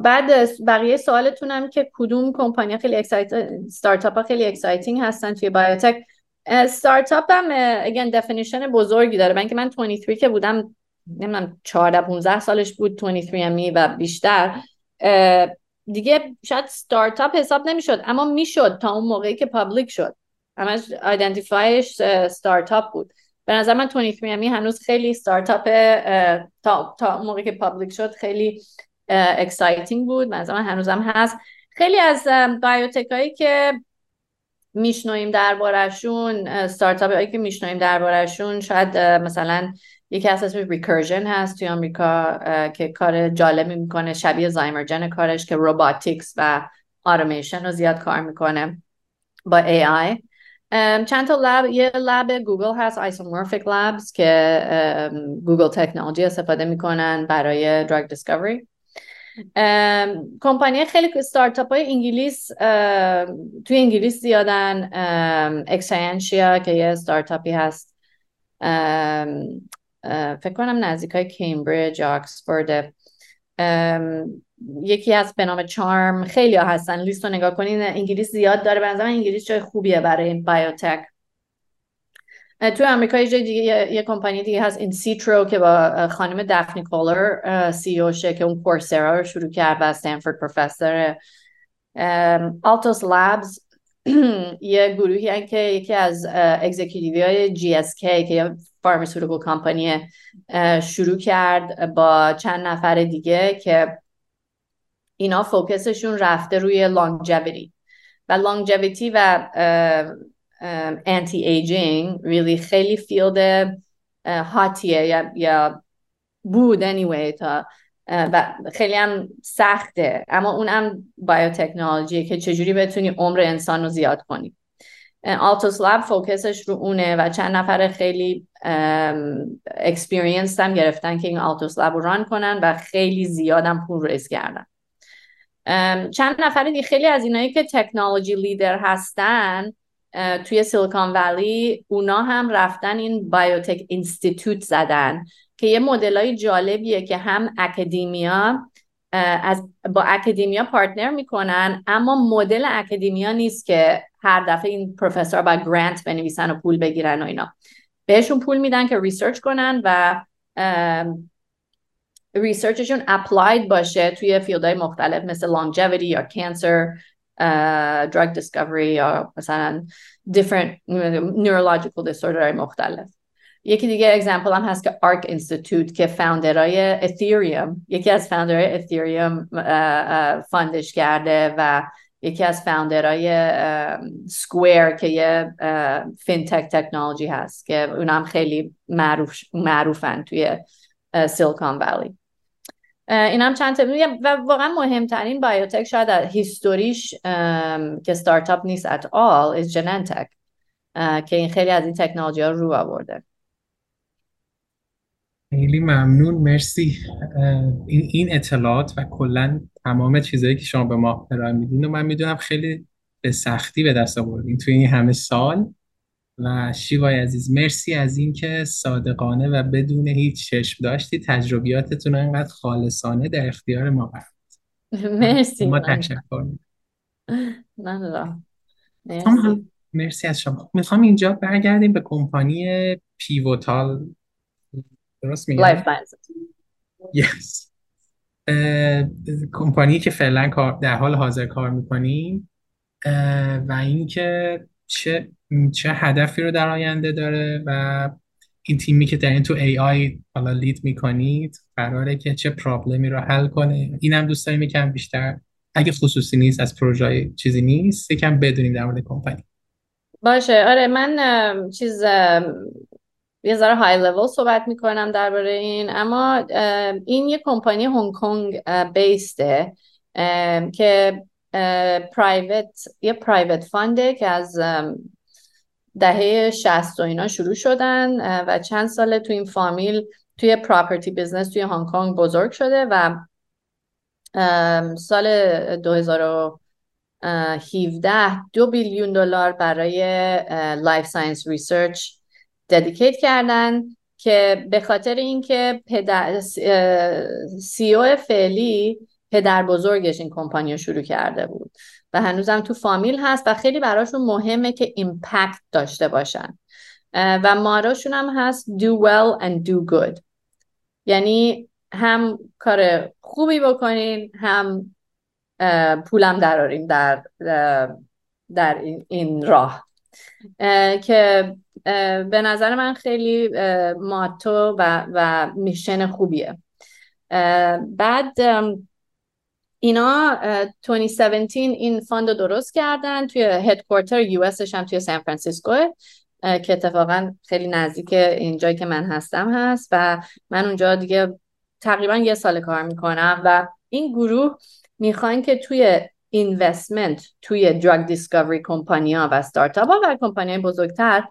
بعد بقیه سوالتونم که کدوم کمپانی خیلی excite startup ها خیلی exciting هستن توی biotech startup هم again definition بزرگی داره. من که من 23 که بودم نمی‌دونم 14 15 سالش بود 23 امی و بیشتر. دیگه شاید ستارتاپ حساب نمی‌شد اما می‌شد تا اون موقعی که public شد. همش identify ش startup بود. به نظر من 23andMe هنوز خیلی ستارتاپ تا تا اون موقعی که public شد خیلی exciting بود. به نظر من هنوزم هست. خیلی از biotech هایی که میشنویم دربارشون استارتاپ هایی که میشنویم دربارشون شاید مثلا یکی از اسمش Recursion هست توی آمریکا که کار جالبی می‌کنه شبیه Zymergen کارش که robotics و آرمیشن رو زیاد کار می‌کنه با AI چند تا lab یه lab گوگل هست Isomorphic Labs که گوگل تکنولوژی استفاده می‌کنن برای drug discovery company خیلی ستارتاپ های انگلیس توی انگلیس زیادن. Exscientia که یه ستارتاپی هست. فکر کنم نزدیک های کیمبریج آکسفورد یکی هست به نام CHARM خیلی ها هستن. لیست رو نگاه کنین انگلیس زیاد داره. به انگلیس جای خوبیه برای biotech توی آمریکا یه دیگه یه, کمپانی دیگه هست insitro که با خانم دفنی کولر CEO شه که اون Coursera رو شروع کرد و Stanford professor Altos Labs یه گروهی هن که یکی از executive های GSK که یه pharmaceutical company شروع کرد با چند نفر دیگه که اینا focus شون رفته روی longevity و longevity و anti-aging really خیلی field hot یه یا, یا بود anyway تا و خیلی هم سخته. اما اون هم biotechnology ه که چجوری بتونی عمر انسان رو زیاد کنی. Altos Labs focus ش رو اونه و چند نفر خیلی experienced هم گرفتن که این Altos Labs رو run کنن و خیلی زیاد هم پول raise کردن. چند نفر دیگه خیلی از اینایی که technology leader هستن توی Silicon Valley اونا هم رفتن این biotech institute زدن که یه مدل جالبیه که هم academia از با academia partner می‌کنن اما مدل academia نیست که هر دفعه این پروفسور با grant بنویسن و پول بگیرن و اینا. بهشون پول میدن که research کنن و research شون applied باشه توی field های مختلف مثل longevity یا cancer drug discovery یا مثلا different neurological disorder مختلف. یکی دیگه example هم هست که Arc Institute که founder ای Ethereum یکی از founder ای Ethereum fund ش کرده و یکی از founder ای Square که یه fintech technology هست که اونم خیلی معروف معروفن توی سیلیکون ولی این هم چند و واقعا مهمترین بایوتک شاید هیستوریش که ستارتاپ نیست ات آل از جننتک که این خیلی از این تکنولوژی ها رو آورده. خیلی ممنون. مرسی. این این اطلاعات و کلا تمام چیزهایی که شما به ما ارائه میدین و من می‌دونم خیلی به سختی به دست آوردین توی این همه سال. و شیوای عزیز مرسی از اینکه صادقانه و بدون هیچ چشم داشتی. تجربیاتتون انقدر خالصانه در اختیار ما قرار مرسی ما تشکر مرسی. مرسی از شما. می‌خوام اینجا برگردیم به company Pivotal. درست میگم؟ life yes. company که فعلا در حال حاضر کار می‌کنیم. و اینکه چه چه هدفی رو در آینده داره و این تیمی که در این تو ای آی حالا لید می‌کنید قراره که چه پرابلمی رو حل کنه. اینم دوست داریم یکم بیشتر. اگه خصوصی نیست از پروژه چیزی نیست یکم بدونیم در مورد کمپانی. باشه. آره من چیز یه ذره های لول صحبت می‌کنم درباره این. اما این یه کمپانی هنگ کنگ بیسته که private یه private fund ه که از دهه 60 و اینا شروع شدن و چند ساله تو این فامیل توی property business توی هنگ کنگ بزرگ شده و سال 2017 دو billion دلار برای life science research dedicate کردن که به خاطر اینکه پدر سی او فعلی پدر بزرگش این کمپانی شروع کرده بود. و هنوزم تو فامیل هست و خیلی براشون مهمه که ایمپکت داشته باشن. و ماراشون هم هست do well and do good. یعنی هم کار خوبی بکنین هم پولم درارین در در این راه. که به نظر من خیلی motto و, و mission خوبیه. بعد اینا 2017 این fund رو درست کردن توی headquarter US ش هم توی سان فرانسیسکو که اتفاقا خیلی نزدیک اینجایی که من هستم هست و من اونجا دیگه تقریبا یه سال کار می‌کنم و این گروه می‌خوان که توی investment توی drug discovery company ها و ستارتاپ ها و کمپانی بزرگتر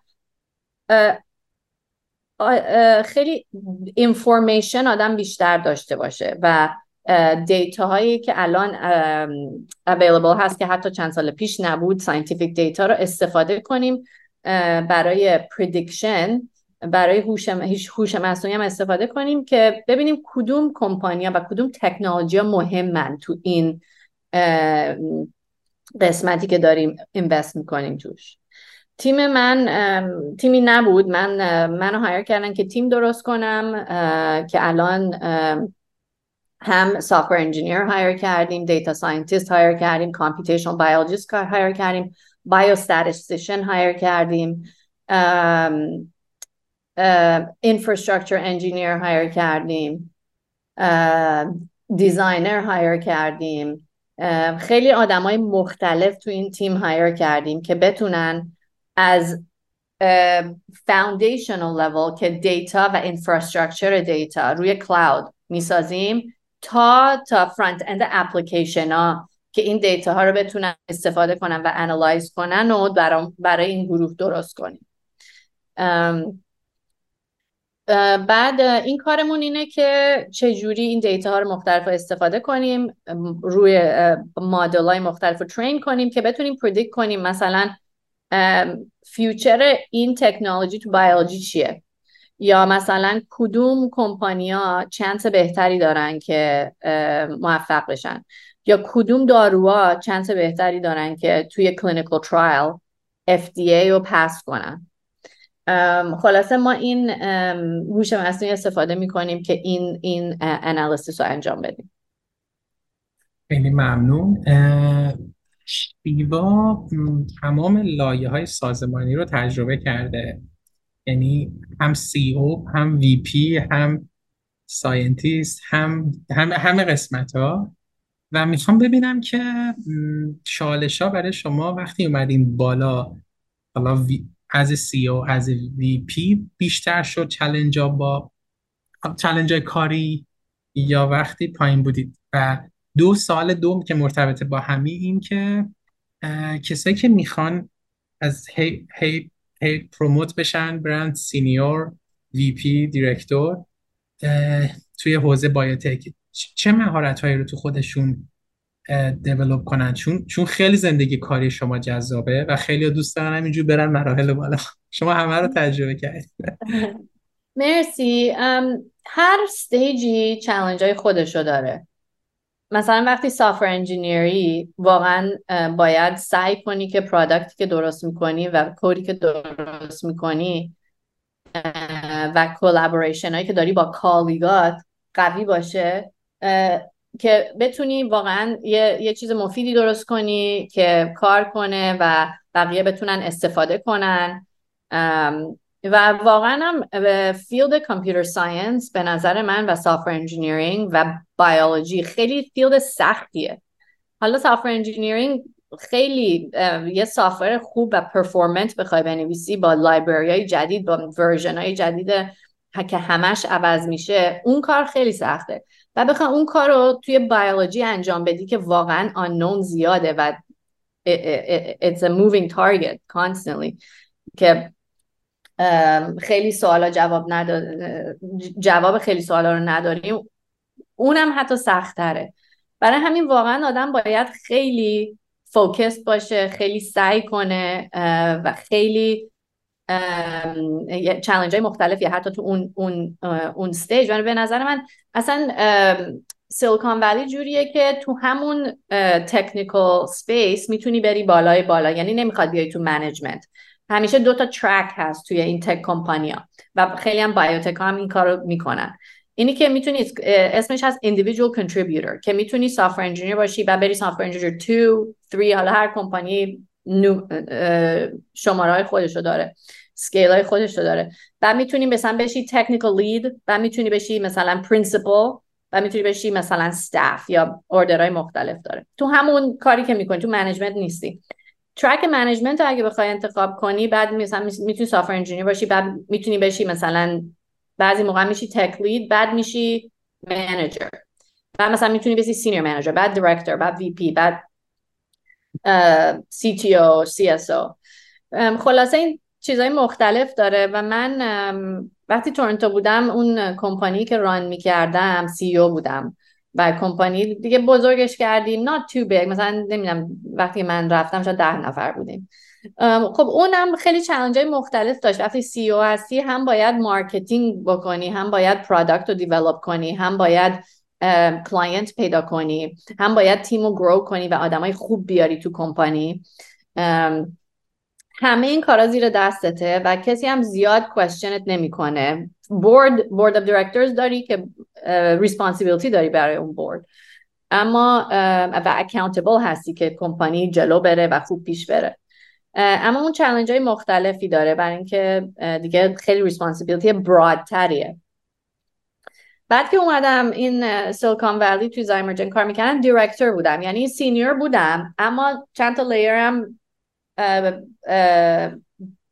خیلی information آدم بیشتر داشته باشه و data هایی که الان available هست که حتی چند سال پیش نبود scientific data رو استفاده کنیم برای prediction برای هوش مصنوعی هم استفاده کنیم که ببینیم کدوم کمپانیا و کدوم تکنولوژی مهمن تو این قسمتی که داریم invest می‌کنیم توش. تیم من تیمی نبود. من منو hire کردن که تیم درست کنم که الان هم software engineer hire کردیم data scientist hire کردیم computational biologist hire کردیم biostatistician hire کردیم infrastructure engineer hire کردیم designer hire کردیم. خیلی آدمای مختلف تو این تیم hire کردیم که بتونن از foundational level که data و infrastructure data روی cloud می‌سازیم تا تا front end application ها که این data ها رو بتونن استفاده کنن و analyze کنن و برای این گروه درست کنیم. بعد این کارمون اینه که چجوری این data ها رو مختلف استفاده کنیم روی مدل های مختلف رو train کنیم که بتونیم predict کنیم مثلا future این تکنولوژی تو بیولوژی چیه. یا مثلا کدوم کمپانیا chance بهتری دارن که موفق بشن؟ یا کدوم داروها chance بهتری دارن که توی clinical trial FDA رو pass کنن؟ خلاصه ما این هوش مصنوعی استفاده می‌کنیم که این این analysis رو انجام بدیم. خیلی ممنون. شیوا تمام لایه های سازمانی رو تجربه کرده. یعنی هم CEO هم VP هم scientist هم هم همه قسمت ها و می‌خوام ببینم که چالش ها برای شما وقتی اومدین بالا حالا از CEO از VP بیشتر شد challenge ها یا challenge کاری یا وقتی پایین بودید؟ و و سوال دوم که مرتبط با همین که کسایی که می‌خوان از هی, هی, هی promote بشن برند senior VP director توی حوزه بایوتک. چه مهارت هایی رو تو خودشون دیولوب کنن؟ چون چون خیلی زندگی کاری شما جذابه و خیلی دوست دارن همینجور برن مراحل بالا. شما همه رو تجربه کردید. مرسی. هر استیجی چالش های خودشو داره. مثلا وقتی سافر انجینیری واقعا باید سعی کنی که پرادکتی که درست می‌کنی و کودی که درست می‌کنی و collaboration هایی که داری با colleague هات قوی باشه که بتونی واقعا یه،, یه چیز مفیدی درست کنی که کار کنه و بقیه بتونن استفاده کنن. و واقعا هم field computer science به نظر من و software engineering و بیولوژی خیلی field سختیه. حالا software engineering خیلی یه software خوب و performant بخوای بنویسی با library های جدید با version های جدید که همش عوض میشه اون کار خیلی سخته. و بخوای اون کار رو توی بیولوژی انجام بدی که واقعا آنون زیاده و it's a moving target constantly. که خیلی سوالا جواب جواب خیلی سوالا رو نداریم. اونم حتی سختره برای همین واقعا آدم باید خیلی فوکست باشه خیلی سعی کنه و خیلی challenge های مختلفی حتی تو اون اون اون stage به نظر من اصلا Silicon Valley جوریه که تو همون technical space می‌تونی بری بالای بالا. یعنی نمی‌خواد بیای تو management همیشه دو تا track هست توی این tech کمپانیا و خیلی هم biotech هم این کارو می‌کنن. اینی که می‌تونی اسمش هست individual contributor که می‌تونی software engineer باشی و بری software engineer 2 3 حالا هر کمپانی شماره های خودشو داره scale های خودشو داره. و می‌تونی مثلا بشی technical lead و می‌تونی بشی مثلا principal و می‌تونی بشی مثلا staff یا های مختلف داره. تو همون کاری که می‌کنی تو management نیستی. track management رو اگه بخوای انتخاب کنی بعد مثلا می‌تونی software engineer باشی بعد می‌تونی بشی مثلا بعضی موقع میشی tech lead بعد میشی manager بعد مثلا می‌تونی بشی senior manager بعد director بعد VP بعد سی تی او سی اس او خلاصه این چیزهای مختلف داره و من وقتی تورنتو بودم اون کمپانی که run می‌کردم CEO بودم. و کمپانی دیگه بزرگش کردیم. Not too big. مثلا نمی‌دونم وقتی من رفتم شاید ده نفر بودیم. خب اونم خیلی challenge های مختلف داشت. وقتی CEO هستی هم باید marketing بکنی هم باید product رو develop کنی هم باید client پیدا کنی هم باید تیم رو grow کنی و آدمای خوب بیاری تو کمپانی. همه این کارا زیر دستته و کسی هم زیاد question ت نمی‌کنه. board board of directors داری که responsibility داری برای اون board اما و accountable هستی که کمپانی جلو بره و خوب پیش بره. اما اون چالش های مختلفی داره برای اینکه دیگه خیلی responsibility broad تریه بعد که اومدم این Silicon Valley توی Zymergen کار می‌کردم director بودم. یعنی senior بودم اما چند تا layer م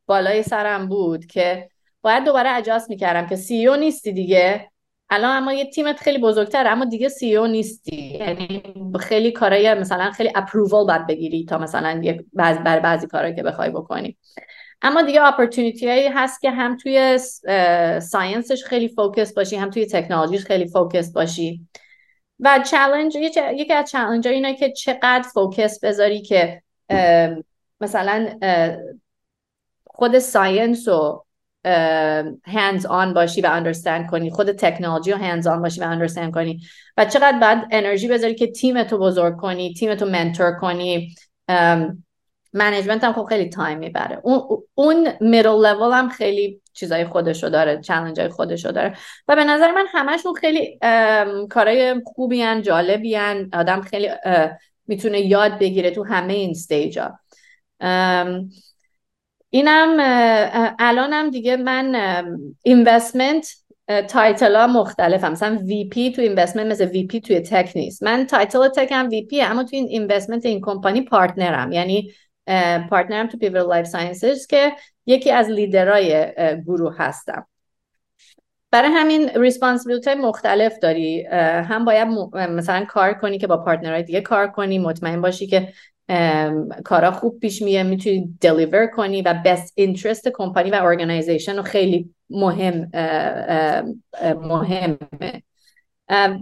بالای سرم بود که باید دوباره adjust می‌کردم که CEO نیستی دیگه. الان اما یه تیمت خیلی بزرگتر اما دیگه CEO نیستی. یعنی خیلی کارای مثلا خیلی approval باید بگیری تا مثلا بعض بر بعضی کارهایی که بخوای بکنی. اما دیگه opportunity هایی هست که هم توی science ش خیلی focus باشی هم توی تکنولوژیش خیلی focus باشی. و چالش یکی از چالش اینه که چقدر focus بذاری که مثلا خود science رو hands-on باشی و understand کنی. خود تکنولوژی رو hands-on باشی و understand کنی. و چقدر بعد انرژی بذاری که تیمتو بزرگ کنی تیمتو mentor کنی. management هم خب خیلی time می‌بره. اون اون middle level هم خیلی چیزای خودشو داره چالش های خودشو داره. و به نظر من همشون خیلی کارهای خوبی هن جالبی هن. آدم خیلی می‌تونه یاد بگیره تو همه این stage ها اینم الانم دیگه من investment title ها مختلف هم. مثلا VP تو investment مثل VP توی tech نیست. من title tech هم VP اما تو این investment این کمپانی partner م یعنی partner م تو Pure Life Sciences که یکی از لیدرای گروه هستم. برای همین responsibility مختلف داری. هم باید مثلا کار کنی که با partner های دیگه کار کنی. مطمئن باشی که کارا خوب پیش میره می‌تونی deliver کنی و best interest کمپانی و organization رو خیلی مهم مهمه.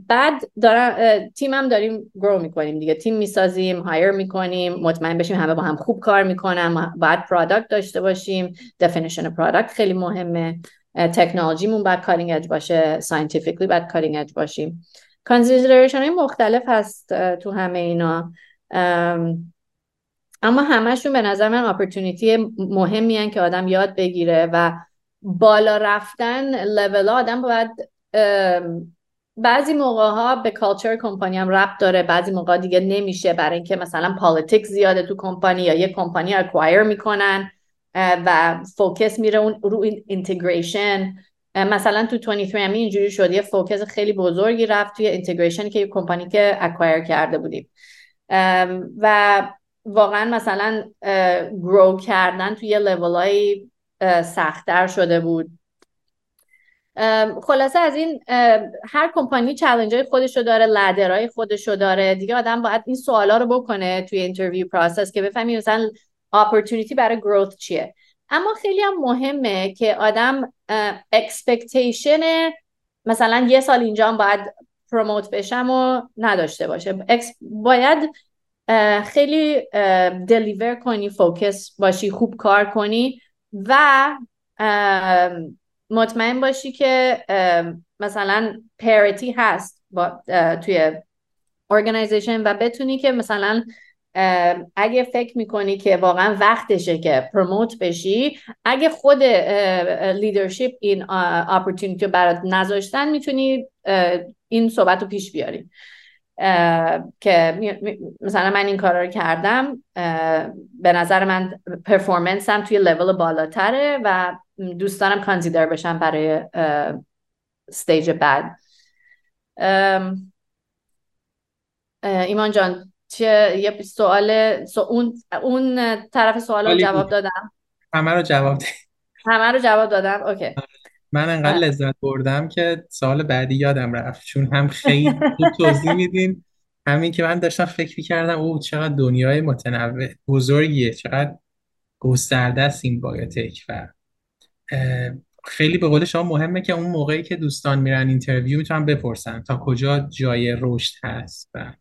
بعد دارم تیمم داریم grow می‌کنیم دیگه. تیم می‌سازیم hire می‌کنیم مطمئن بشیم همه با هم خوب کار می‌کنن بعد product داشته باشیم. definition product خیلی مهمه. تکنولوژیمون باید cutting edge باشه scientifically باید cutting edge باشیم. consideration های مختلف هست تو همه اینا. اما همشون به نظر من opportunity مهمی هن که آدم یاد بگیره و بالا رفتن لول آدم باید بعضی موقع ها به culture company هم ربط داره بعضی موقع دیگه نمیشه برای اینکه مثلا politic زیاده تو کمپانی یا یه company acquire می‌کنن و focus میره اون رو integration مثلا تو 23 امی اینجوری شد یه focus خیلی بزرگی رفت توی integration که یه کمپانی که acquire کرده بودیم. و واقعا مثلا grow کردن توی یه های سختتر شده بود. خلاصه از این هر company challenge های خودشو داره ladder های خودشو داره. دیگه آدم باید این سوالا رو بکنه توی interview process که بفهمی مثلا opportunity برای growth چیه. اما خیلی هم مهمه که آدم expectation مثلا یه سال اینجا باید promote بشم و نداشته باشه. باید خیلی deliver کنی focus باشی خوب کار کنی و مطمئن باشی که مثلا parity هست با توی organization و بتونی که مثلا اگه فکر می‌کنی که واقعا وقتشه که promote بشی اگه خود leadership این opportunity رو برات نذاشتن می‌تونی این صحبت رو پیش بیاری. که مثلا من این کارا رو کردم به نظر من performance م توی level بالاتره و دوست دارم consider بشم برای stage بعد. ایمان جان چه یه سوال اون اون طرف سوال رو جواب دادم. همه رو جواب دادم همه رو جواب دادم؟ okay. من انقدر لذت بردم که سال بعدی یادم رفت. چون هم خیلی خوب توضیح میدین همین که من داشتم فکر کردم او چقدر دنیای متنوع بزرگیه چقدر گسترده است این biotech و خیلی به قول شما مهمه که اون موقعی که دوستان میرن interview می‌تونن بپرسن تا کجا جای رشد هست و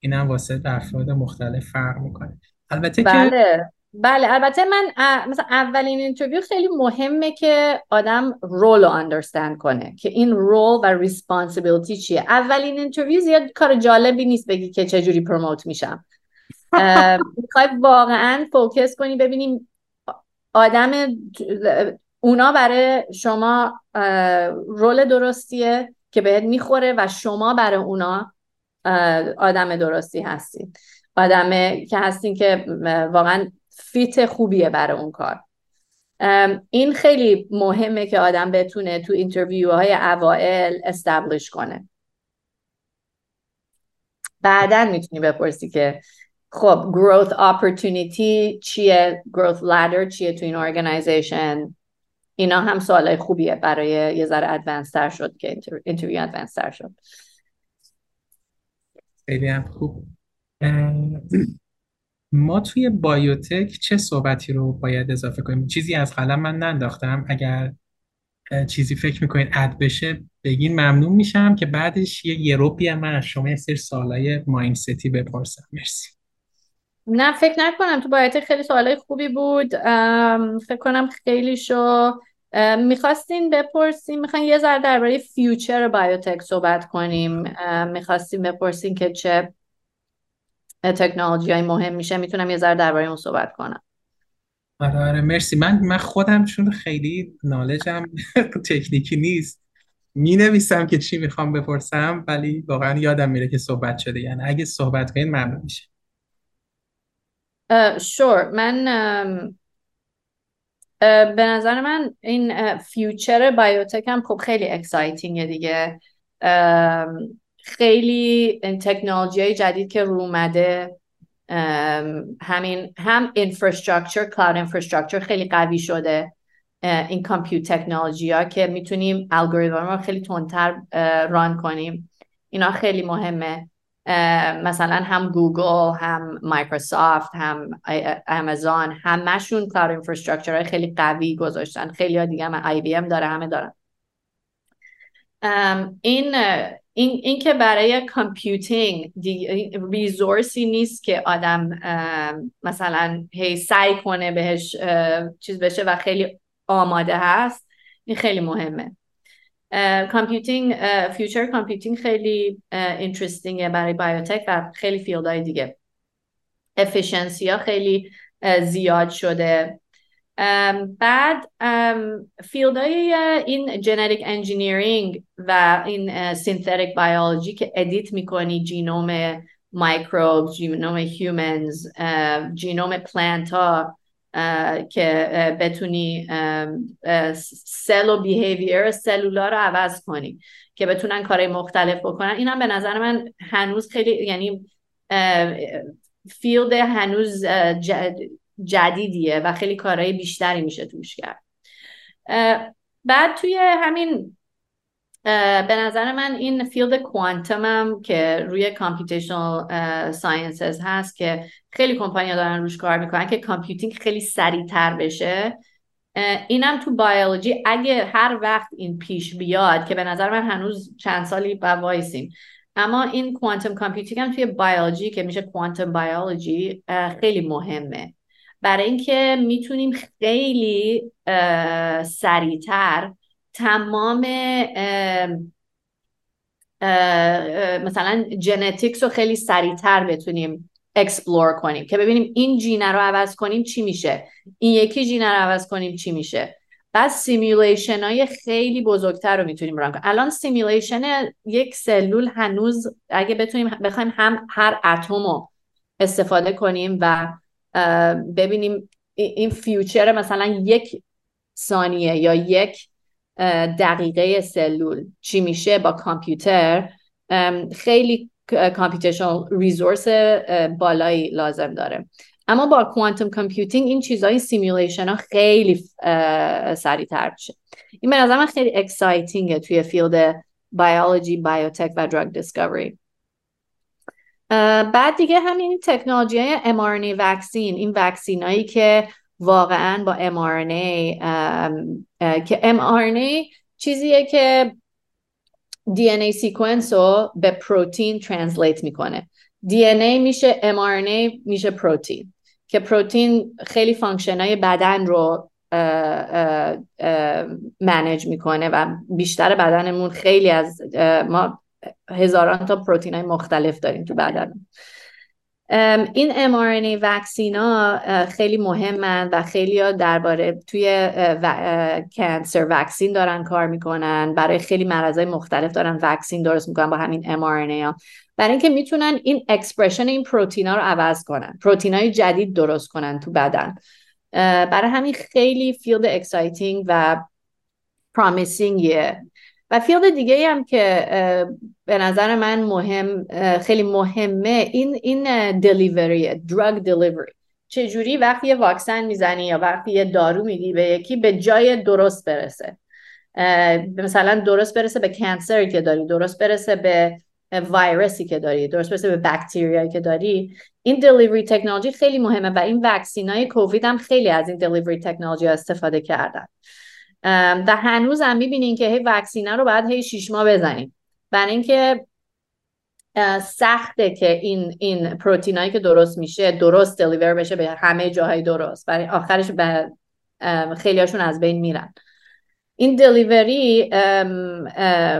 این هم واسه افراد مختلف فرق می‌کنه. البته بله. که بله. البته من مثلا اولین interview خیلی مهمه که آدم role رو understand کنه که این role و responsibility چیه. اولین interview زیاد کار جالبی نیست بگی که چجوری promote میشم. می‌خوای واقعا focus کنی ببینیم آدم اونا برای شما role درستیه که بهت می‌خوره و شما برای اونا آدم درستی هستید آدم که هستین که واقعا fit خوبیه برای اون کار. این خیلی مهمه که آدم بتونه تو interview های اوائل establish کنه. بعدا می‌تونی بپرسی که خب growth opportunity چیه؟ growth ladder چیه تو این organization اینا هم سوالای خوبیه برای یه ذره advance تر شد که interview advance تر شد. خیلی هم خوب. ما توی biotech چه صحبتی رو باید اضافه کنیم؟ چیزی از قلم من ننداختم. اگر چیزی فکر می‌کنید add بشه بگین ممنون میشم که بعدش یه یروپی من از شما یه سری سوالای mindset ی بپرسم. مرسی. نه فکر نکنم. تو بایوتک خیلی سوالای خوبی بود. فکر کنم خیلی شو. می‌خواستین بپرسیم می‌خواین یه ذره درباره فیوچر بایوتک صحبت کنیم. می‌خواستیم بپرسین که چه تکنولوژی های مهم میشه می‌تونم یه ذره درباره اون صحبت کنم. آره آره مرسی. من من خودم چون خیلی نالجم تکنیکی نیست می نویسم که چی می‌خوام بپرسم ولی واقعا یادم میره که صحبت شده. یعنی اگه صحبت کنید ممنون میشه. sure من به نظر من این future biotech هم خب خیلی exciting ه دیگه. خیلی تکنولوژی های جدید که رو اومده همین هم infrastructure cloud infrastructure خیلی قوی شده این compute تکنولوژی ها که می‌تونیم الگوریتم رو خیلی تندتر run کنیم. اینا خیلی مهمه. مثلا هم گوگل هم مایکروسافت هم آمازون همشون cloud infrastructure خیلی قوی گذاشتن. خیلی ها دیگه هم IBM داره همه دارن. این این, این که برای computing resource ی نیست که آدم مثلا هی سعی کنه بهش چیز بشه و خیلی آماده هست این خیلی مهمه. computing future computing خیلی interesting ه برای biotech و خیلی field های دیگه. efficiency ها خیلی زیاد شده. بعد field های این genetic engineering و این synthetic biology که edit می‌کنی genome microbe genome humans genome plant ها که بتونی cell و behavior سلولا رو عوض کنی که بتونن کارهای مختلف بکنن. این هم به نظر من هنوز خیلی یعنی field هنوز جدیدیه و خیلی کارهای بیشتری میشه توش کرد. بعد توی همین به نظر من این field quantum هم که روی computational sciences هست که خیلی کمپانی دارن روش کار می‌کنن که computing خیلی سریعتر بشه. اینم تو بیولوژی اگه هر وقت این پیش بیاد که به نظر من هنوز چند سالی باید وایسیم. اما این quantum computing هم توی بیولوژی که میشه quantum biology خیلی مهمه. برای اینکه می‌تونیم خیلی سریعتر تمام مثلا genetics رو خیلی سریعتر بتونیم explore کنیم که ببینیم این gene ه رو عوض کنیم چی میشه این یکی gene ه رو عوض کنیم چی میشه. بعد simulation های خیلی بزرگتر رو می‌تونیم run کنیم. الان simulation یک سلول هنوز اگه بتونیم بخوایم هم هر اتم رو استفاده کنیم و ببینیم این future مثلا یک ثانیه یا یک دقیقه سلول چی میشه با کامپیوتر؟ خیلی computation resource بالایی لازم داره. اما با quantum computing این چیزهای simulation ها خیلی سریعتر میشه. این به نظر خیلی exciting ه توی field بیولوژی biotech و drug discovery بعد دیگه همین تکنولوژی های mRNA vaccine این vaccine هایی که واقعا با mRNA که mRNA چیزیه که DNA sequence رو به پروتین translate می‌کنه. DNA میشه mRNA میشه پروتین که پروتین خیلی function های بدن رو manage می‌کنه و بیشتر بدنمون خیلی از ما هزاران تا پروتین های مختلف داریم تو بدن. این mRNA vaccine ا خیلی مهمن و خیلی ها درباره توی cancer vaccine دارن کار می‌کنن. برای خیلی مرضای مختلف دارن vaccine درست می‌کنن با همین mRNA ها. برای اینکه می‌تونن این expression این پروتینا رو عوض کنن. پروتین های جدید درست کنن تو بدن. برای همین خیلی field exciting و promising یه و field دیگه هم که به نظر من مهم خیلی مهمه این این delivery drug delivery چجوری وقتی یه واکسن می‌زنی یا وقتی یه دارو میدی به یکی به جای درست برسه. مثلا درست برسه به کنسری که داری درست برسه به ویروسی که داری درست برسه به بکتریایی که داری. این دلیوری تکنولوژی خیلی مهمه و این وکسین های کووید هم خیلی از این دلیوری تکنولوژی استفاده کردن. و هنوز هم می‌بینین که هی وکسینه رو باید هی شیش ماه بزنیم. برای اینکه سخته که این این پروتینایی که درست میشه درست دلیور بشه به همه جاهای درست. برای آخرش به خیلیاشون از بین میرن. این دلیوری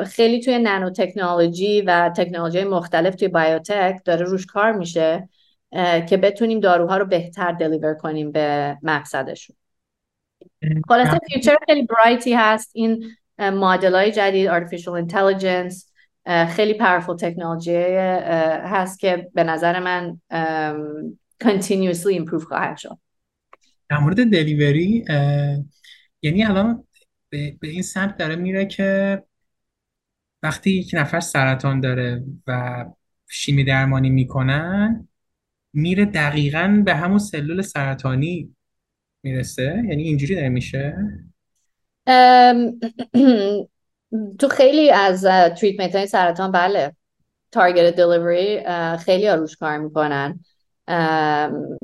خیلی توی نانو تکنولوژی و تکنولوژی مختلف توی بایوتک داره روش کار میشه که بتونیم داروها رو بهتر دلیور کنیم به مقصدشون. خلاصه فیوچر خیلی برایتی هست. این مدل های جدید artificial intelligence خیلی پاورفول تکنولوژی هست که به نظر من continuously improve خواهد شد. در مورد دلیوری یعنی الان به, به این سمت داره میره که وقتی یک نفر سرطان داره و شیمی درمانی می‌کنن میره دقیقا به همون سلول سرطانی می‌رسه؟ یعنی اینجوری داره میشه؟ تو خیلی از treatment های سرطان بله. target delivery خیلی روش کار می‌کنن.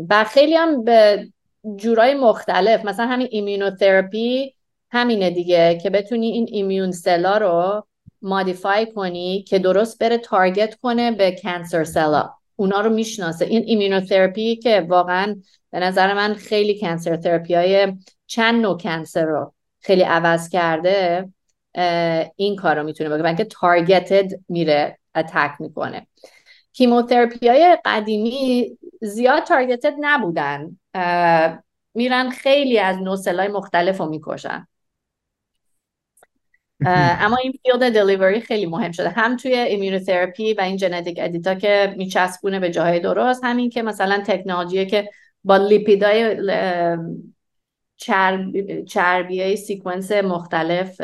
و خیلی هم به جورای مختلف مثلا همین ایمونوتراپی همینه دیگه که بتونی این immune cell ا رو modify کنی که درست بره target کنه به cancer cell ا اونا رو می‌شناسه. این ایمونوتراپی که واقعا به نظر من خیلی cancer therapy های چند نوع cancer رو خیلی عوض کرده این کار رو می‌تونه بکنه. که targeted میره attack می‌کنه. chemotherapy های قدیمی زیاد targeted نبودن. میرن خیلی از نوع cell ای مختلف رو می‌کشن. اما این field delivery خیلی مهم شده. هم توی ایمیونوتراپی و این genetic edit ا که میچسبونه به جاهای درست همین که مثلا تکنولوژی که با لیپیدای چربی های sequence مختلف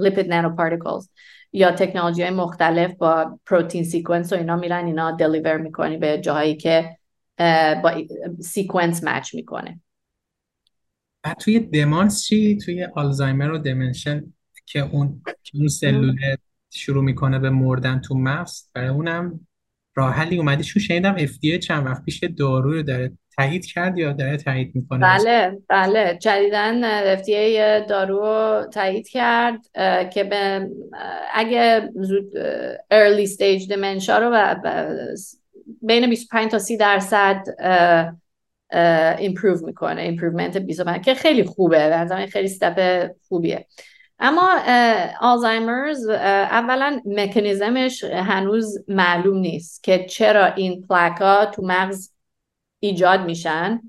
lipid nanoparticles یا تکنولوژی های مختلف با پروتین sequence و اینا میرن اینا deliver می‌کنی به جاهایی که با sequence match می‌کنه. توی دمانس چی؟ توی آلزایمر و dementia که اون که اون سلول شروع می‌کنه به مردن تو مغز برای اونم راه حلی اومدی شو شنیدم FDA چند وقت پیش دارو رو داره تایید کرد یا داره تایید می‌کنه؟ بله بله. جدیدن FDA دارو تایید کرد که به اگه زود early stage dementia رو بین 25 تا 30 درصد improve می‌کنه improvement 25 که خیلی خوبه. به خیلی استپ خوبیه. اما آلزایمرز اولا مکانیزمش هنوز معلوم نیست که چرا این پلاکا تو مغز ایجاد میشن.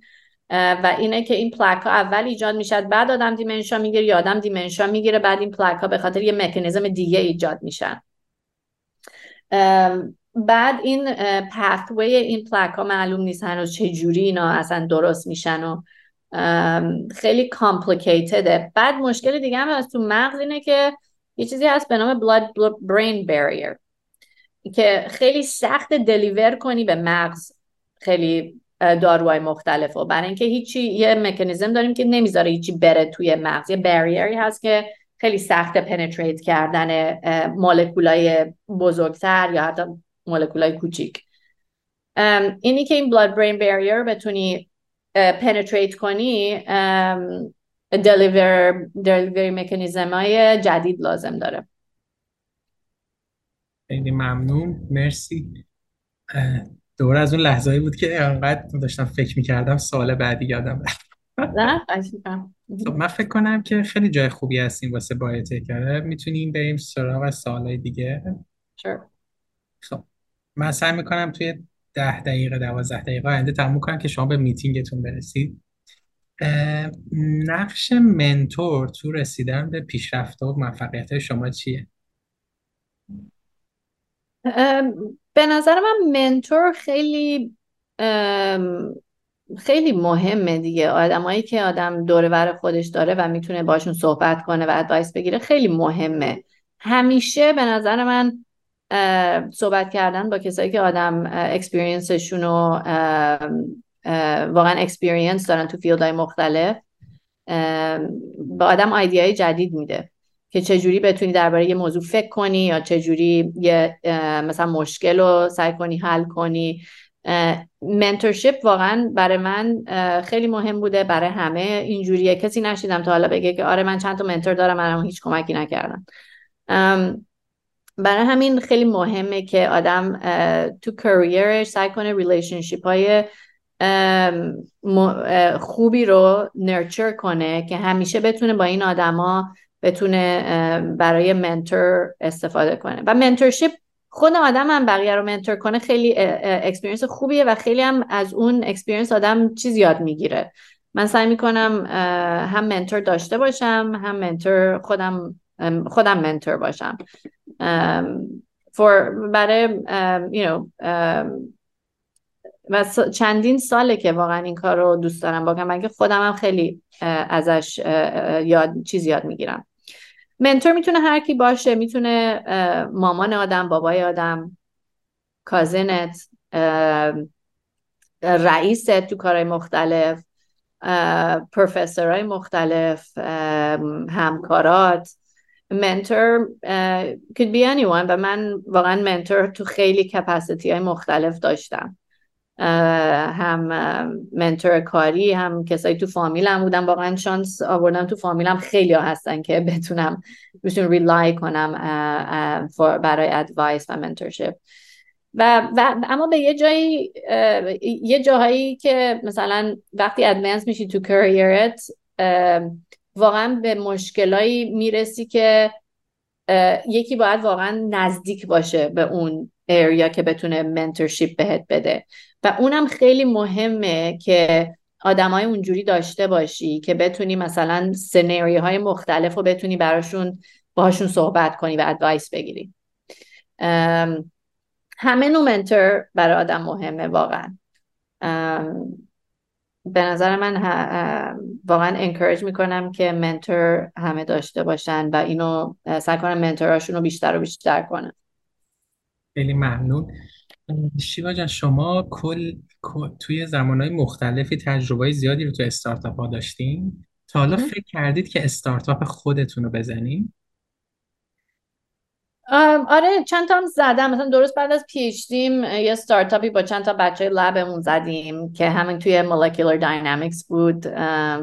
و اینه که این پلاک ها اول ایجاد می‌شد بعد آدم دیمنشا می‌گیره یا آدم دیمنشا می‌گیره بعد این پلاک ها به خاطر یه مکانیزم دیگه ایجاد میشن. بعد این پثوی این پلاک ها معلوم نیست هنوز چه جوری اینا اصلا درست میشن و خیلی کامپلیکیتده بعد مشکل دیگه هم از تو مغز اینه که یه چیزی هست به نام blood brain barrier که خیلی سخت دلیور کنی به مغز. خیلی داروهای مختلف و برای اینکه هیچی یه مکانیزم داریم که نمی‌ذاره هیچی بره توی مغز. یه بریری هست که خیلی سخت پنتریت کردن مولکولای بزرگتر یا حتی مولکولای کوچیک. اینی که این blood brain barrier بتونی پنتریت کنی دلیور دلیوری مکانیزم های جدید لازم داره. خیلی ممنون. مرسی. دور از اون لحظه بود که انقدر داشتم فکر می‌کردم سال بعدی یادم خب من فکر کنم که خیلی جای خوبی هستیم واسه کرده می‌تونیم بریم سراغ سوالای دیگه؟ Sure. خب من سعی می‌کنم توی ده دقیقه دوازده دقیقه آینده تموم کنم که شما به میتینگتون برسید. نقش منتور تو رسیدن به پیشرفت و موفقیت شما چیه؟ به نظر من منتور خیلی خیلی مهمه دیگه. آدمایی که آدم دوره بر خودش داره و می‌تونه باشون صحبت کنه و ادوایس بگیره خیلی مهمه. همیشه به نظر من صحبت کردن با کسایی که آدم experience شون رو واقعا experience دارن تو field های مختلف به آدم ایده های جدید میده که چجوری بتونی درباره یه موضوع فکر کنی یا چجوری یه مثلا مشکل رو سعی کنی حل کنی. mentorship واقعا برای من خیلی مهم بوده برای همه اینجوریه. کسی نشنیدم تا حالا بگه که آره من چند تا mentor دارم بهم هیچ کمکی نکردن. برای همین خیلی مهمه که آدم تو career ش سعی کنه relationship های خوبی رو nurture کنه که همیشه بتونه با این آدما بتونه برای mentor استفاده کنه. و mentorship خود آدم هم بقیه رو mentor کنه خیلی experience خوبیه و خیلی هم از اون experience آدم چیز یاد می‌گیره. من سعی می‌کنم هم mentor داشته باشم هم mentor خودم خودم منتور باشم. for برای you know و چندین ساله که واقعا این کار رو دوست دارم. بکنم من خودم هم خیلی ازش یاد چیز یاد می‌گیرم. منتور می‌تونه هر کی باشه. می‌تونه مامان آدم بابای آدم کازنت رئیست تو کارهای مختلف پروفسورهای مختلف همکارات. mentor could be anyone و من واقعا mentor تو خیلی capacity های مختلف داشتم. هم mentor کاری هم کسایی تو فامیلم بودن. واقعا شانس آوردم تو فامیلم خیلی ها هستن که بتونم بهشون rely کنم برای advice و mentorship و, و اما به یه جایی یه جاهایی که مثلا وقتی ادوانس میشی تو کریرت واقعا به مشکلایی می‌رسی که یکی باید واقعا نزدیک باشه به اون اریا که بتونه منتورشیپ بهت بده. و اونم خیلی مهمه که آدمای اونجوری داشته باشی که بتونی مثلا سناریوهای های مختلف رو بتونی براشون باهاشون صحبت کنی و ادوایس بگیری. همه نوع منتور برای آدم مهمه واقعا. به نظر من واقعا انکارج می‌کنم که منتور همه داشته باشن و اینو سعی کنم منتوراشون رو بیشتر و بیشتر کنن خیلی ممنون. شیوا جان شما کل توی زمانهای مختلفی تجربه زیادی رو تو استارتاپ ها داشتین؟ تا حالا فکر کردید که استارتاپ خودتون رو بزنین؟ آره چند تا هم زدم. مثلا درست بعد از PhD م یه ستارتاپی با چند تا بچه lab مون زدیم که همین توی molecular dynamics بود.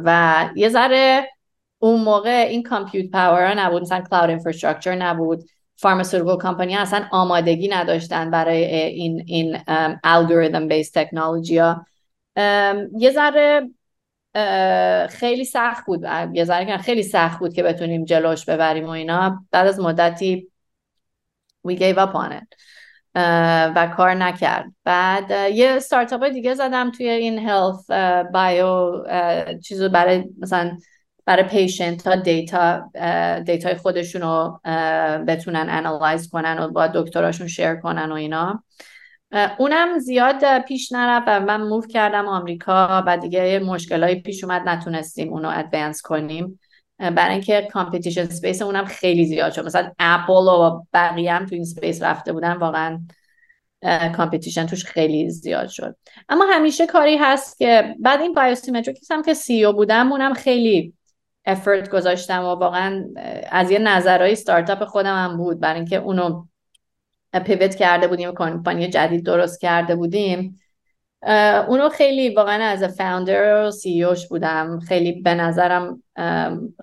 و یه ذره اون موقع این compute power نبود مثلا cloud infrastructure نبود. pharmaceutical company اصلا آمادگی نداشتن برای این این algorithm based technology ها. یه ذره خیلی سخت بود. یه ذره خیلی سخت بود که بتونیم جلوش ببریم و اینا. بعد از مدتی we gave up on it و کار نکرد. بعد یه ستارتاپ دیگه زدم توی این health bio چیزو برای مثلا برای patient ها data data ی خودشون رو بتونن analyze کنن و با دکتراشون share کنن و اینا. اونم زیاد پیش نرفت و من move کردم آمریکا و دیگه مشکلایی پیش اومد نتونستیم اونو advance کنیم. برای اینکه competition space اونم خیلی زیاد شد. مثلا اپل و بقیه هم تو این space رفته بودن واقعا competition توش خیلی زیاد شد. اما همیشه کاری هست که بعد این BioSymetrics هم که CEO بودم اونم خیلی effort گذاشتم و واقعا از یه نظرهای ستارتاپ خودم هم بود. برای اینکه اونو pivot کرده بودیم کمپانی جدید درست کرده بودیم. اونو خیلی واقعا از founder و CEO ش بودم. خیلی به نظرم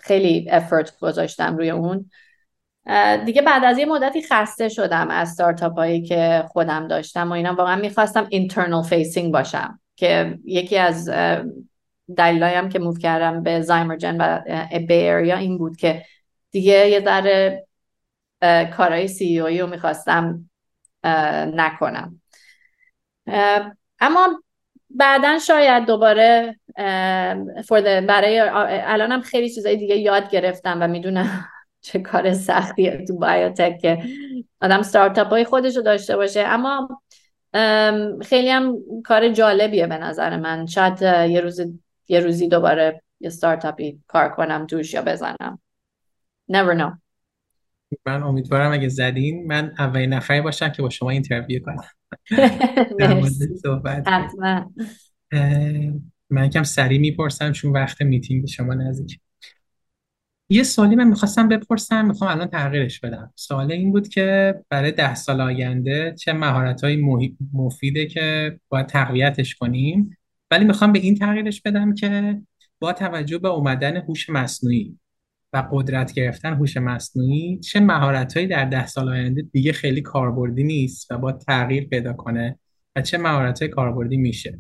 خیلی effort گذاشتم روی اون. دیگه بعد از یه مدتی خسته شدم از ستارتاپ هایی که خودم داشتم و اینا. واقعا می‌خواستم internal facing باشم که یکی از دلیلایم که move کردم به Zymergen و Bay Area این بود که دیگه یه ذره کارهای CEO ی رو می‌خواستم نکنم. اما بعدا شاید دوباره برای الانم خیلی چیزای دیگه یاد گرفتم و می‌دونم چه کار سختیه تو biotech که آدم ستارتاپ های خودش رو داشته باشه. اما خیلی هم کار جالبیه به نظر من. شاید یه روز یه روزی دوباره یه ستارتاپی کار کنم توش یا بزنم. Never know. من امیدوارم اگه زدین من اولین نفری باشم که با شما interview کنم. حتما. من کم سریع می‌پرسم چون وقت میتینگ شما نزدیک. یه سوالی من می‌خواستم بپرسم می‌خوام الان تغییرش بدم. سوال این بود که برای ده سال آینده چه مهارت های مفیده که باید تقویتش کنیم؟ ولی می‌خوام به این تغییرش بدم که با توجه به اومدن هوش مصنوعی و قدرت گرفتن هوش مصنوعی چه مهارتهایی در ده سال آینده دیگه خیلی کاربردی نیست و با تغییر پیدا کنه و چه مهارتهای کاربردی میشه؟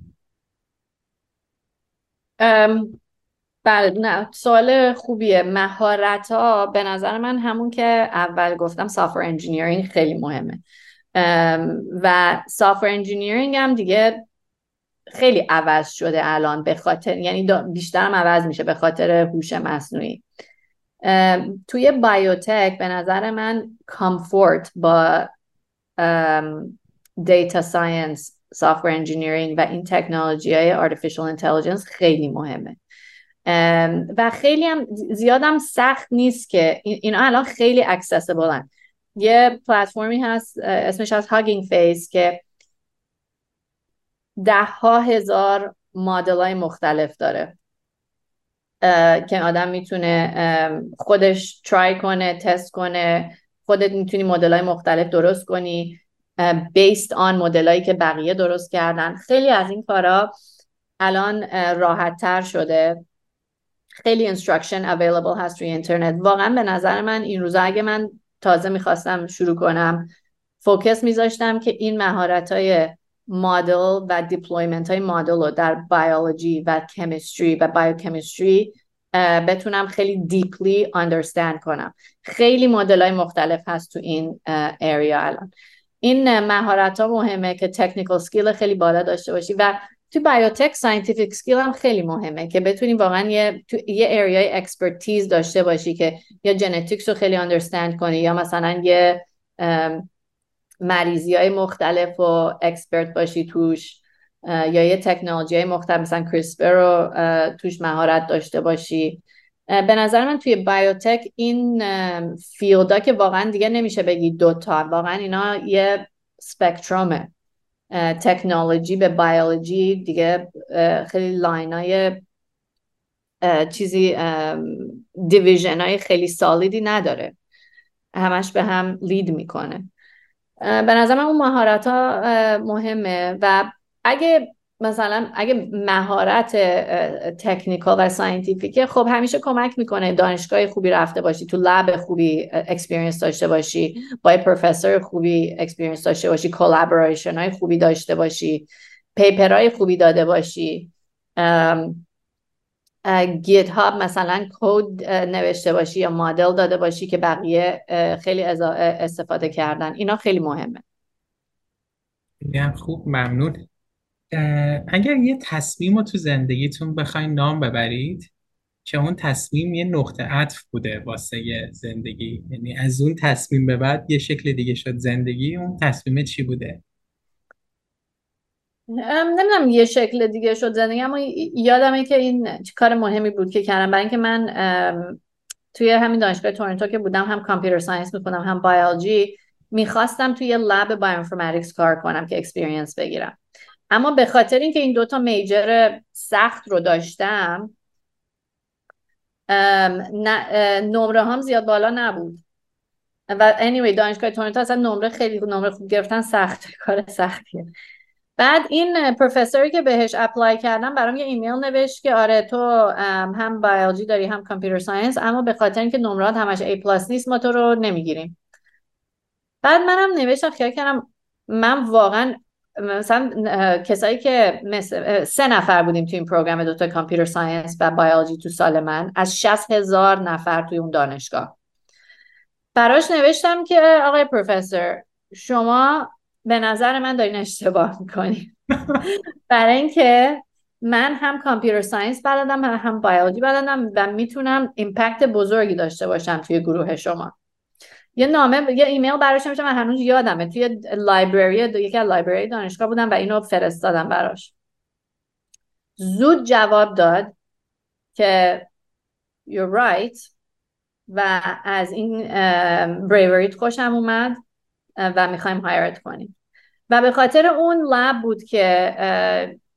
بله نه سوال خوبیه. مهارت ها به نظر من همون که اول گفتم software engineering خیلی مهمه. و software engineering هم دیگه خیلی عوض شده الان به خاطر یعنی بیشتر هم عوض میشه به خاطر هوش مصنوعی. توی biotech به نظر من comfort با data science software engineering و این تکنولوژی های artificial intelligence خیلی مهمه. و خیلی هم زیادم سخت نیست که اینا الان خیلی accessible ن یه پلتفرمی هست اسمش از Hugging Face که ده ها هزار مدل های مختلف داره. که آدم می‌تونه خودش try کنه تست کنه. خودت می‌تونی مدل های مختلف درست کنی based on مدل که بقیه درست کردن. خیلی از این کارا الان راحت تر شده. خیلی instruction available هست روی اینترنت. واقعا به نظر من این روزا اگه من تازه می‌خواستم شروع کنم focus میذاشتم که این مهارت های مدل و deployment های مدل رو در بیولوژی و chemistry و biochemistry بتونم خیلی deeply understand کنم. خیلی مدل های مختلف هست تو این area الان. این مهارت ها مهمه که technical skill خیلی بالا داشته باشی و تو biotech scientific skill هم خیلی مهمه که بتونی واقعا یه تو یه area ی expertise داشته باشی که یا genetics رو خیلی understand کنی یا مثلا یه مریضی های مختلف و expert باشی توش یا یه تکنولوژی های مختلف مثلا CRISPR رو توش مهارت داشته باشی. به نظر من توی biotech این field ا که واقعا دیگه نمیشه بگی دوتا واقعا اینا یه spectrum ه تکنولوژی به بیولوژی دیگه خیلی line های چیزی division های خیلی solid ی نداره. همش به هم lead می‌کنه. به نظر من اون مهارت ها مهمه و اگه مثلا اگه مهارت technical و scientific ه خب همیشه کمک می‌کنه دانشگاه خوبی رفته باشی تو lab خوبی experience داشته باشی با پروفسور خوبی experience داشته باشی collaboration های خوبی داشته باشی های خوبی داده باشی GitHub مثلا کد نوشته باشی یا مدل داده باشی که بقیه خیلی استفاده کردن. اینا خیلی مهمه. خوب ممنون. اگر یه تصمیم رو تو زندگیتون بخواین نام ببرید که اون تصمیم یه نقطه عطف بوده واسه زندگی. یعنی از اون تصمیم به بعد یه شکل دیگه شد زندگی اون تصمیم چی بوده؟ نمی‌دونم یه شکل دیگه شد زندگی اما یادمه که این کار مهمی بود که کردم. برای اینکه من توی همین دانشگاه تورنتو که بودم هم کامپیوتر ساینس می‌کنم هم بیولوژی می‌خواستم توی lab bioinformatics کار کنم که experience بگیرم. اما به خاطر اینکه این دوتا major سخت رو داشتم نمره هم زیاد بالا نبود. و anyway دانشگاه تورنتو اصلا نمره خیلی نمره خوب گرفتن سخت کار سختیه. بعد این پروفسوری که بهش apply کردم برام یه ایمیل نوشت که آره تو هم بیولوژی داری هم computer science اما به خاطر اینکه نمرات همش A plus نیست ما تو رو نمی‌گیریم. بعد منم نوشتم خیال کردم من واقعا مثلا کسایی که مثل سه نفر بودیم توی این program دوتا computer science و بیولوژی تو سال من از 60 هزار نفر توی اون دانشگاه. براش نوشتم که آقای پروفسور شما به نظر من دارین اشتباه می‌کنی برای اینکه من هم computer science بلدم هم بیولوژی بلدم و می‌تونم impact بزرگی داشته باشم توی گروه شما. یه نامه یه ایمیل براش نمیشه من هنوز یادمه. توی library یکی از library دانشگاه بودم و اینو فرستادم براش. زود جواب داد که you're right و از این bravery ت خوشم اومد. و می‌خوایم hire ت کنیم. و به خاطر اون lab بود که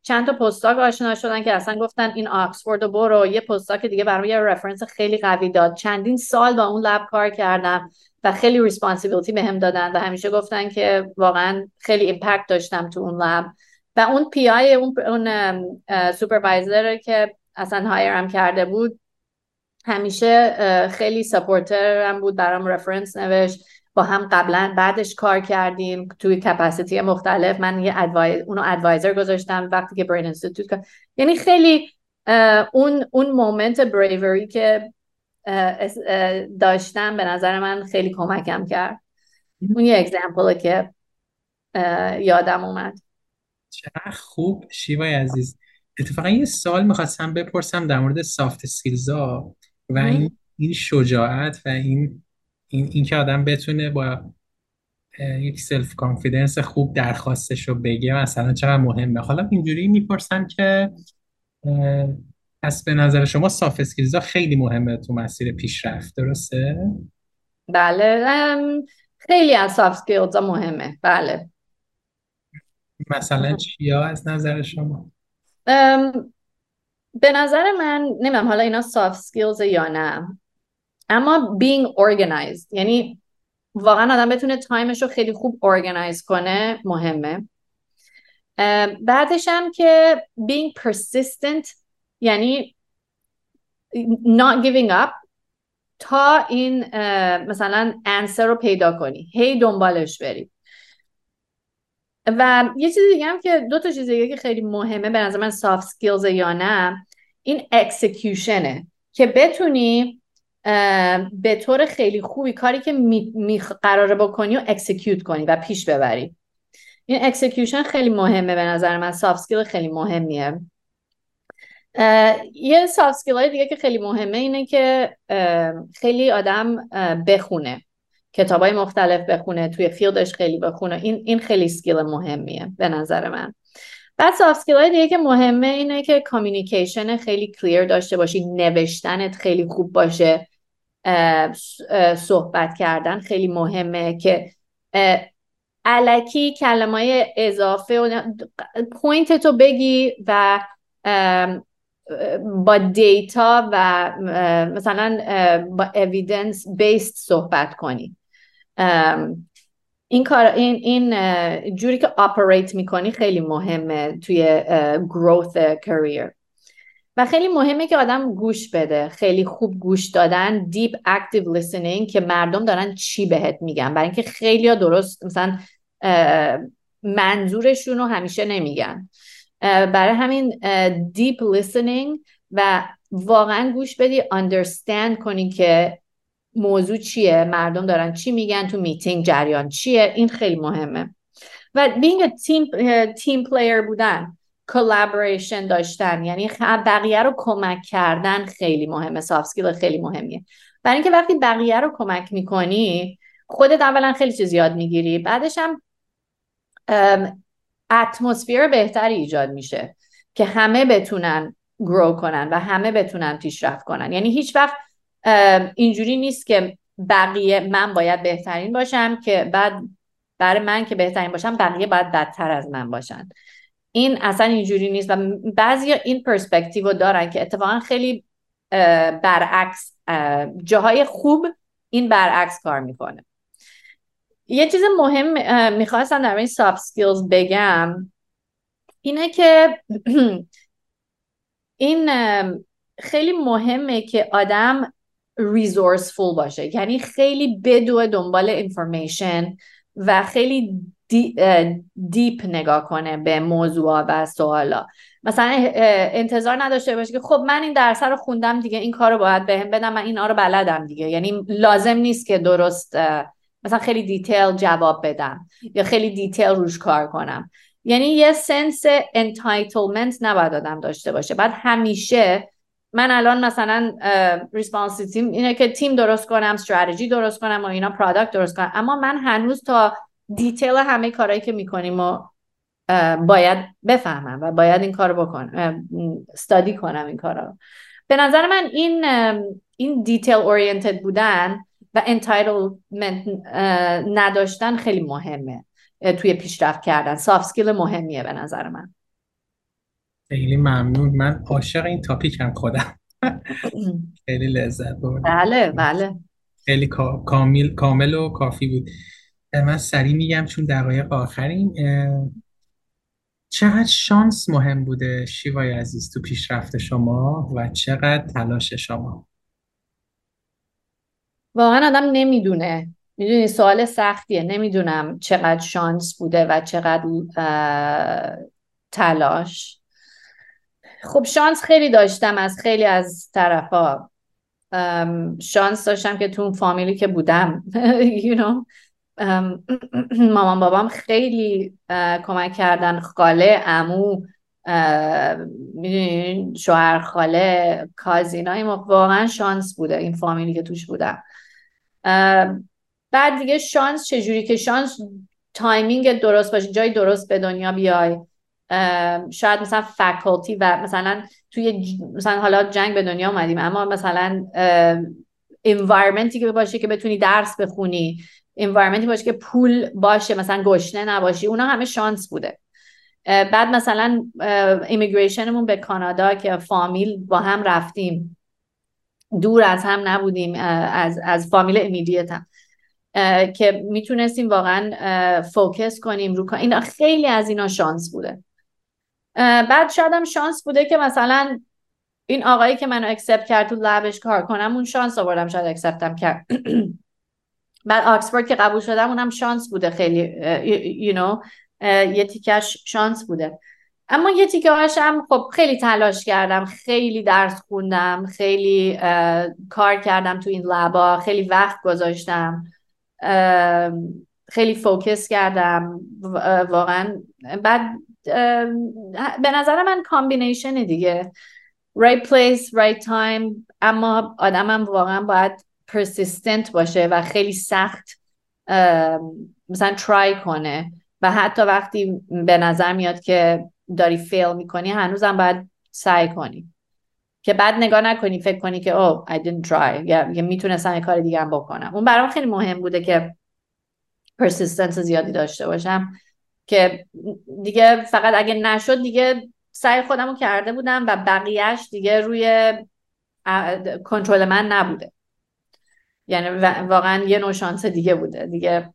چند تا postdoc آشنا شدن که اصلا گفتن این آکسفورد رو برو. یه postdoc دیگه برای یه reference خیلی قوی داد. چندین سال با اون lab کار کردم و خیلی responsibility به هم دادن و همیشه گفتن که واقعا خیلی impact داشتم تو اون lab و اون PI اون, اون supervisor که اصلا hire م کرده بود همیشه خیلی supporter هم بود برام reference نوشت. با هم قبلا بعدش کار کردیم توی capacity مختلف. من یه advise اونو advisor گذاشتم وقتی که Brain Institute یعنی خیلی اون اون moment bravery که داشتم به نظر من خیلی کمکم کرد. اون یه example ه که یادم اومد. چقدر خوب شیوای عزیز. اتفاقا یه سوال می‌خواستم بپرسم در مورد soft skills ا و این این شجاعت و این این, این که آدم بتونه با یک self confidence خوب درخواستش رو بگه مثلا چقدر مهمه حالا اینجوری می‌پرسم که پس به نظر شما soft skills خیلی مهمه تو مسیر پیشرفت درسته؟ بله خیلی از soft skills مهمه بله مثلا چیا از نظر شما؟ به نظر من نمی‌دونم حالا اینا soft skills یا نه اما being organized یعنی واقعا آدم بتونه time ش رو خیلی خوب organize کنه مهمه. بعدش هم که being persistent یعنی not giving up تا این مثلا answer رو پیدا کنی. هی دنبالش بری. و یه چیز دیگه هم که دو تا چیز دیگه که خیلی مهمه به نظر من soft skills یا نه این execution ه که بتونی به طور خیلی خوبی کاری که می, قراره بکنی و execute کنی و پیش ببری. این execution خیلی مهمه به نظر من. soft skill خیلی مهمیه. یه soft skill دیگه که خیلی مهمه اینه که خیلی آدم بخونه. کتاب های مختلف بخونه توی field ش خیلی بخونه. این این خیلی skill مهمیه به نظر من. بعد soft skill های دیگه که مهمه اینه که communication خیلی clear داشته باشی. نوشتنت خیلی خوب باشه. صحبت کردن خیلی مهمه که الکی کلمه اضافه و point تو بگی و با data و مثلا با evidence based صحبت کنی. این کار این این جوری که operate می‌کنی خیلی مهمه توی growth career و خیلی مهمه که آدم گوش بده. خیلی خوب گوش دادن deep active listening که مردم دارن چی بهت میگن. برای اینکه خیلی درست مثلا منظورشون رو همیشه نمیگن. برای همین deep listening و واقعا گوش بدی understand کنی که موضوع چیه مردم دارن چی میگن تو میتینگ جریان چیه. این خیلی مهمه. و being team team player بودن. collaboration داشتن. یعنی بقیه رو کمک کردن خیلی مهمه. soft خیلی مهمیه. برای اینکه وقتی بقیه رو کمک می‌کنی خودت اولا خیلی چیز یاد می‌گیری. بعدش هم atmosphere بهتری ایجاد میشه که همه بتونن grow کنن و همه بتونن پیشرفت کنن. یعنی هیچ وقت اینجوری نیست که بقیه من باید بهترین باشم که بعد برای من که بهترین باشم بقیه باید بدتر از من باشن. این اصلا اینجوری نیست و بعضی این پرسپکتیو رو دارن که اتفاقا خیلی برعکس جاهای خوب این برعکس کار می‌کنه. یه چیز مهم می‌خواستم در این soft skills بگم اینه که این خیلی مهمه که آدم resourceful باشه. یعنی خیلی بدوه دنبال information و خیلی deep نگاه کنه به موضوع و سوالا. مثلا انتظار نداشته باشه که خب من این درس رو خوندم دیگه این کار رو باید بهم بدن من این رو بلدم دیگه. یعنی لازم نیست که درست مثلا خیلی detail جواب بدم یا خیلی detail روش کار کنم. یعنی یه sense entitlement نباید آدم داشته باشه. بعد همیشه من الان مثلا responsibility م اینه که تیم درست کنم استراتژی درست کنم و اینا product درست کنم. اما من هنوز تا detail همه کارهایی که می‌کنیم و باید بفهمم و باید این کار بکنم study کنم این کارا به نظر من این این detail oriented بودن و entitlement نداشتن خیلی مهمه توی پیشرفت کردن. soft skill مهمیه به نظر من. خیلی ممنون. من عاشق این تاپیک هم خودم. خیلی لذت بردم. بله بله. خیلی کامل کامل و کافی بود. من سریع میگم چون دقایق آخرین چقدر شانس مهم بوده شیوای عزیز تو پیشرفت شما و چقدر تلاش شما؟ واقعا آدم نمی‌دونه. می‌دونی سوال سختیه. نمی‌دونم چقدر شانس بوده و چقدر تلاش. خب شانس خیلی داشتم از خیلی از طرفا. شانس داشتم که تو اون فامیلی که بودم. You know مامان بابام خیلی کمک کردن. خاله امو شوهر خاله کازینای ما واقعا شانس بوده. این فامیلی که توش بودم بعد دیگه شانس چجوری که شانس timing درست باشه جای درست به دنیا بیای. شاید مثلا difficulty و مثلا توی مثلا حالا جنگ به دنیا اومدیم اما مثلا environment ی که باشه که بتونی درس بخونی. environment ی باشه که پول باشه مثلا گشنه نباشی اونا همه شانس بوده. بعد مثلا immigration مون به کانادا که فامیل با هم رفتیم. دور از هم نبودیم از, از فامیل immediate هم. که می‌تونستیم واقعا focus کنیم رو اینا خیلی از اینا شانس بوده. بعد شاید هم شانس بوده که مثلا این آقایی که منو accept کرد تو lab ش کار کنم اون شانس آوردم شاید accept م کرد. بعد آکسفورد که قبول شدم اونم شانس بوده خیلی you know, یه تیکش شانس بوده. اما یه تیکه هم خب خیلی تلاش کردم خیلی درس خوندم خیلی کار کردم تو این lab ا خیلی وقت گذاشتم خیلی focus کردم واقعا. بعد به نظر من combination دیگه. Right place right time. اما آدمم واقعا باید persistent باشه و خیلی سخت مثلا try کنه. و حتی وقتی به نظر میاد که داری fail می‌کنی هنوزم باید سعی کنی. که بعد نگاه نکنی فکر کنی که او oh, I didn't try. یا, یا می‌تونستم یه کار دیگه هم بکنم. اون برام خیلی مهم بوده که پرسیستنس زیادی داشته باشم. که دیگه فقط اگه نشد دیگه سعی خودم رو کرده بودم و بقیهش دیگه روی کنترل من نبوده. یعنی واقعا یه نوع شانس دیگه بوده. دیگه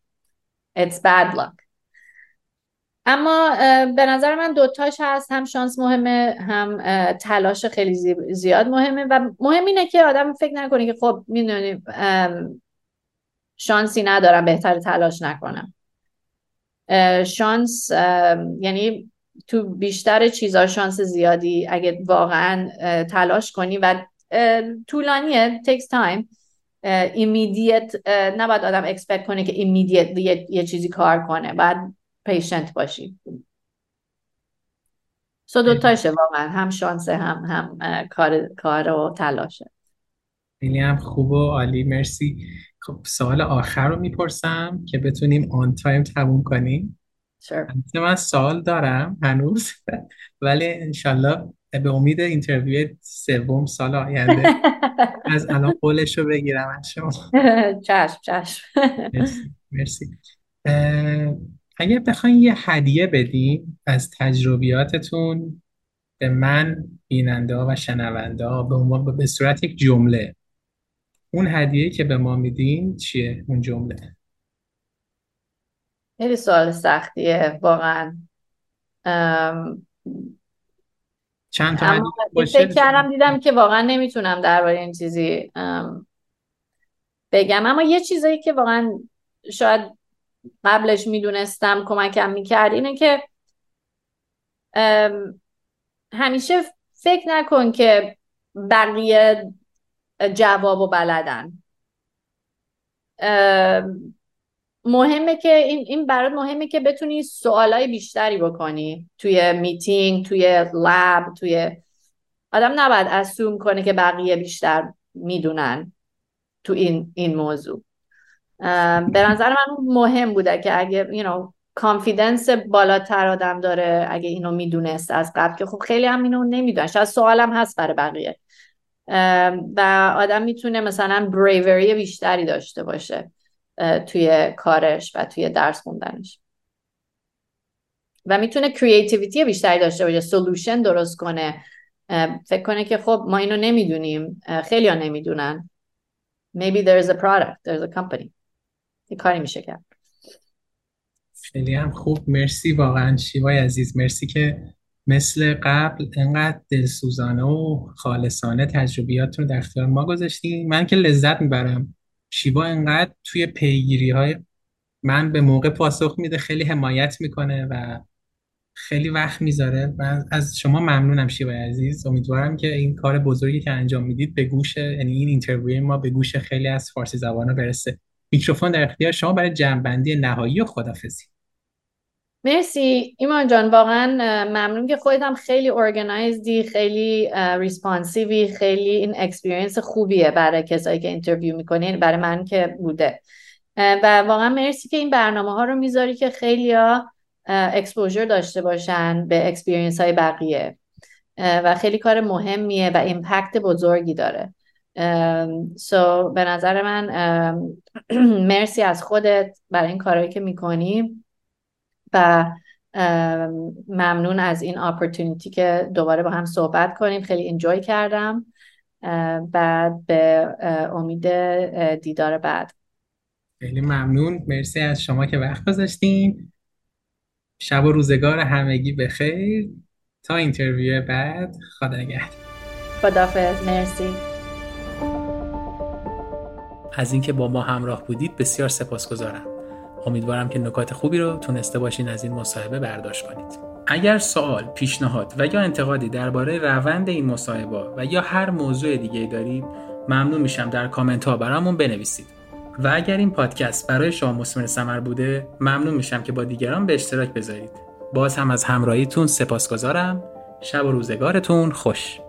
it's bad luck. اما به نظر من دوتاش هست. هم شانس مهمه هم تلاش خیلی زیاد مهمه. و مهم اینه که آدم فکر نکنه که خب می‌دونی شانسی ندارم بهتر تلاش نکنم. شانس یعنی تو بیشتر چیزا شانس زیادی. اگه واقعا تلاش کنی و طولانیه takes time. immediate نباید آدم expect کنه که immediate یه،, یه چیزی کار کنه. بعد patient باشی. so دوتاشه واقعا. هم شانس هم هم کار کار و تلاشه. خیلی هم خوب و عالی. مرسی. خب سوال آخر رو می‌پرسم که بتونیم on time تموم کنیم. Sure. من سوال دارم هنوز. ولی انشالله به امید interview سوم سال آینده. از الان قولش رو بگیرم از شما. چشم چشم. مرسی, مرسی. اگر بخواین یه هدیه بدیم از تجربیاتتون به من بیننده ها و شنونده ها به, به صورت یک جمله. اون هدیه که به ما میدین چیه؟ اون جمله. خیلی سوال سختیه واقعا. چند تا فکر کردم دیدم که واقعا نمی‌تونم درباره این چیزی بگم. اما یه چیزایی که واقعا شاید قبلش می‌دونستم کمکم می‌کرد اینه که همیشه فکر نکن که بقیه جواب و بلدن. مهمه که این این برات مهمه که بتونی سوالای بیشتری بکنی توی میتینگ توی لب توی آدم نباید اسوم کنه که بقیه بیشتر می‌دونن تو این این موضوع. به نظر من مهم بوده که اگه you know, کانفیدنس بالاتر آدم داره اگه اینو می‌دونست از قبل که خب خیلی هم اینو نمی‌دونن. شاید سوالم هست برای بقیه. و آدم می‌تونه مثلا بریوری بیشتری داشته باشه. توی کارش و توی درس خوندنش. و می‌تونه creativity بیشتری داشته باشه solution درست کنه. فکر کنه که خب ما اینو نمی‌دونیم. خیلی ها نمی‌دونن. Maybe there's a product there's a company. یه کاری میشه کرد. خیلی هم خوب. مرسی واقعا شیوای عزیز. مرسی که مثل قبل انقدر دلسوزانه و خالصانه تجربیاتتون در اختیار ما گذاشتیم من که لذت می‌برم. شیوا انقدر توی پیگیری های من به موقع پاسخ میده خیلی حمایت می‌کنه و خیلی وقت می‌ذاره من از شما ممنونم شیوا عزیز. امیدوارم که این کار بزرگی که انجام می‌دید به گوش یعنی این interview ما به گوش خیلی از فارسی زبانا برسه. میکروفون در اختیار شما برای جمع‌بندی نهایی و خداحافظی مرسی. ایمان جان واقعا ممنون که خودت هم خیلی organized ی خیلی responsive ی خیلی این experience خوبیه برای کسایی که interview می‌کنی یعنی برای من که بوده. و واقعا مرسی که این برنامه ها رو می‌ذاری که خیلی exposure داشته باشن به experience های بقیه و خیلی کار مهمیه و impact بزرگی داره. so so, به نظر من مرسی از خودت برای این کارهایی که می‌کنی. و ممنون از این opportunity که دوباره با هم صحبت کنیم. خیلی enjoy کردم. بعد به امید دیدار بعد. خیلی ممنون. مرسی از شما که وقت گذاشتین. شب و روزگار همگی بخیر. تا اینترویو بعد خدا نگهدار. خدافظ مرسی. از اینکه با ما همراه بودید بسیار سپاسگزارم. امیدوارم که نکات خوبی رو تونسته باشین از این مصاحبه برداشت کنید. اگر سوال، پیشنهاد و یا انتقادی درباره روند این مصاحبه و یا هر موضوع دیگه دارید ممنون میشم در کامنت ها برامون بنویسید. و اگر این پادکست برای شما مسمر سمر بوده ممنون میشم که با دیگران به اشتراک بذارید. باز هم از همراهیتون سپاسگزارم. شب و روزگارتون خوش.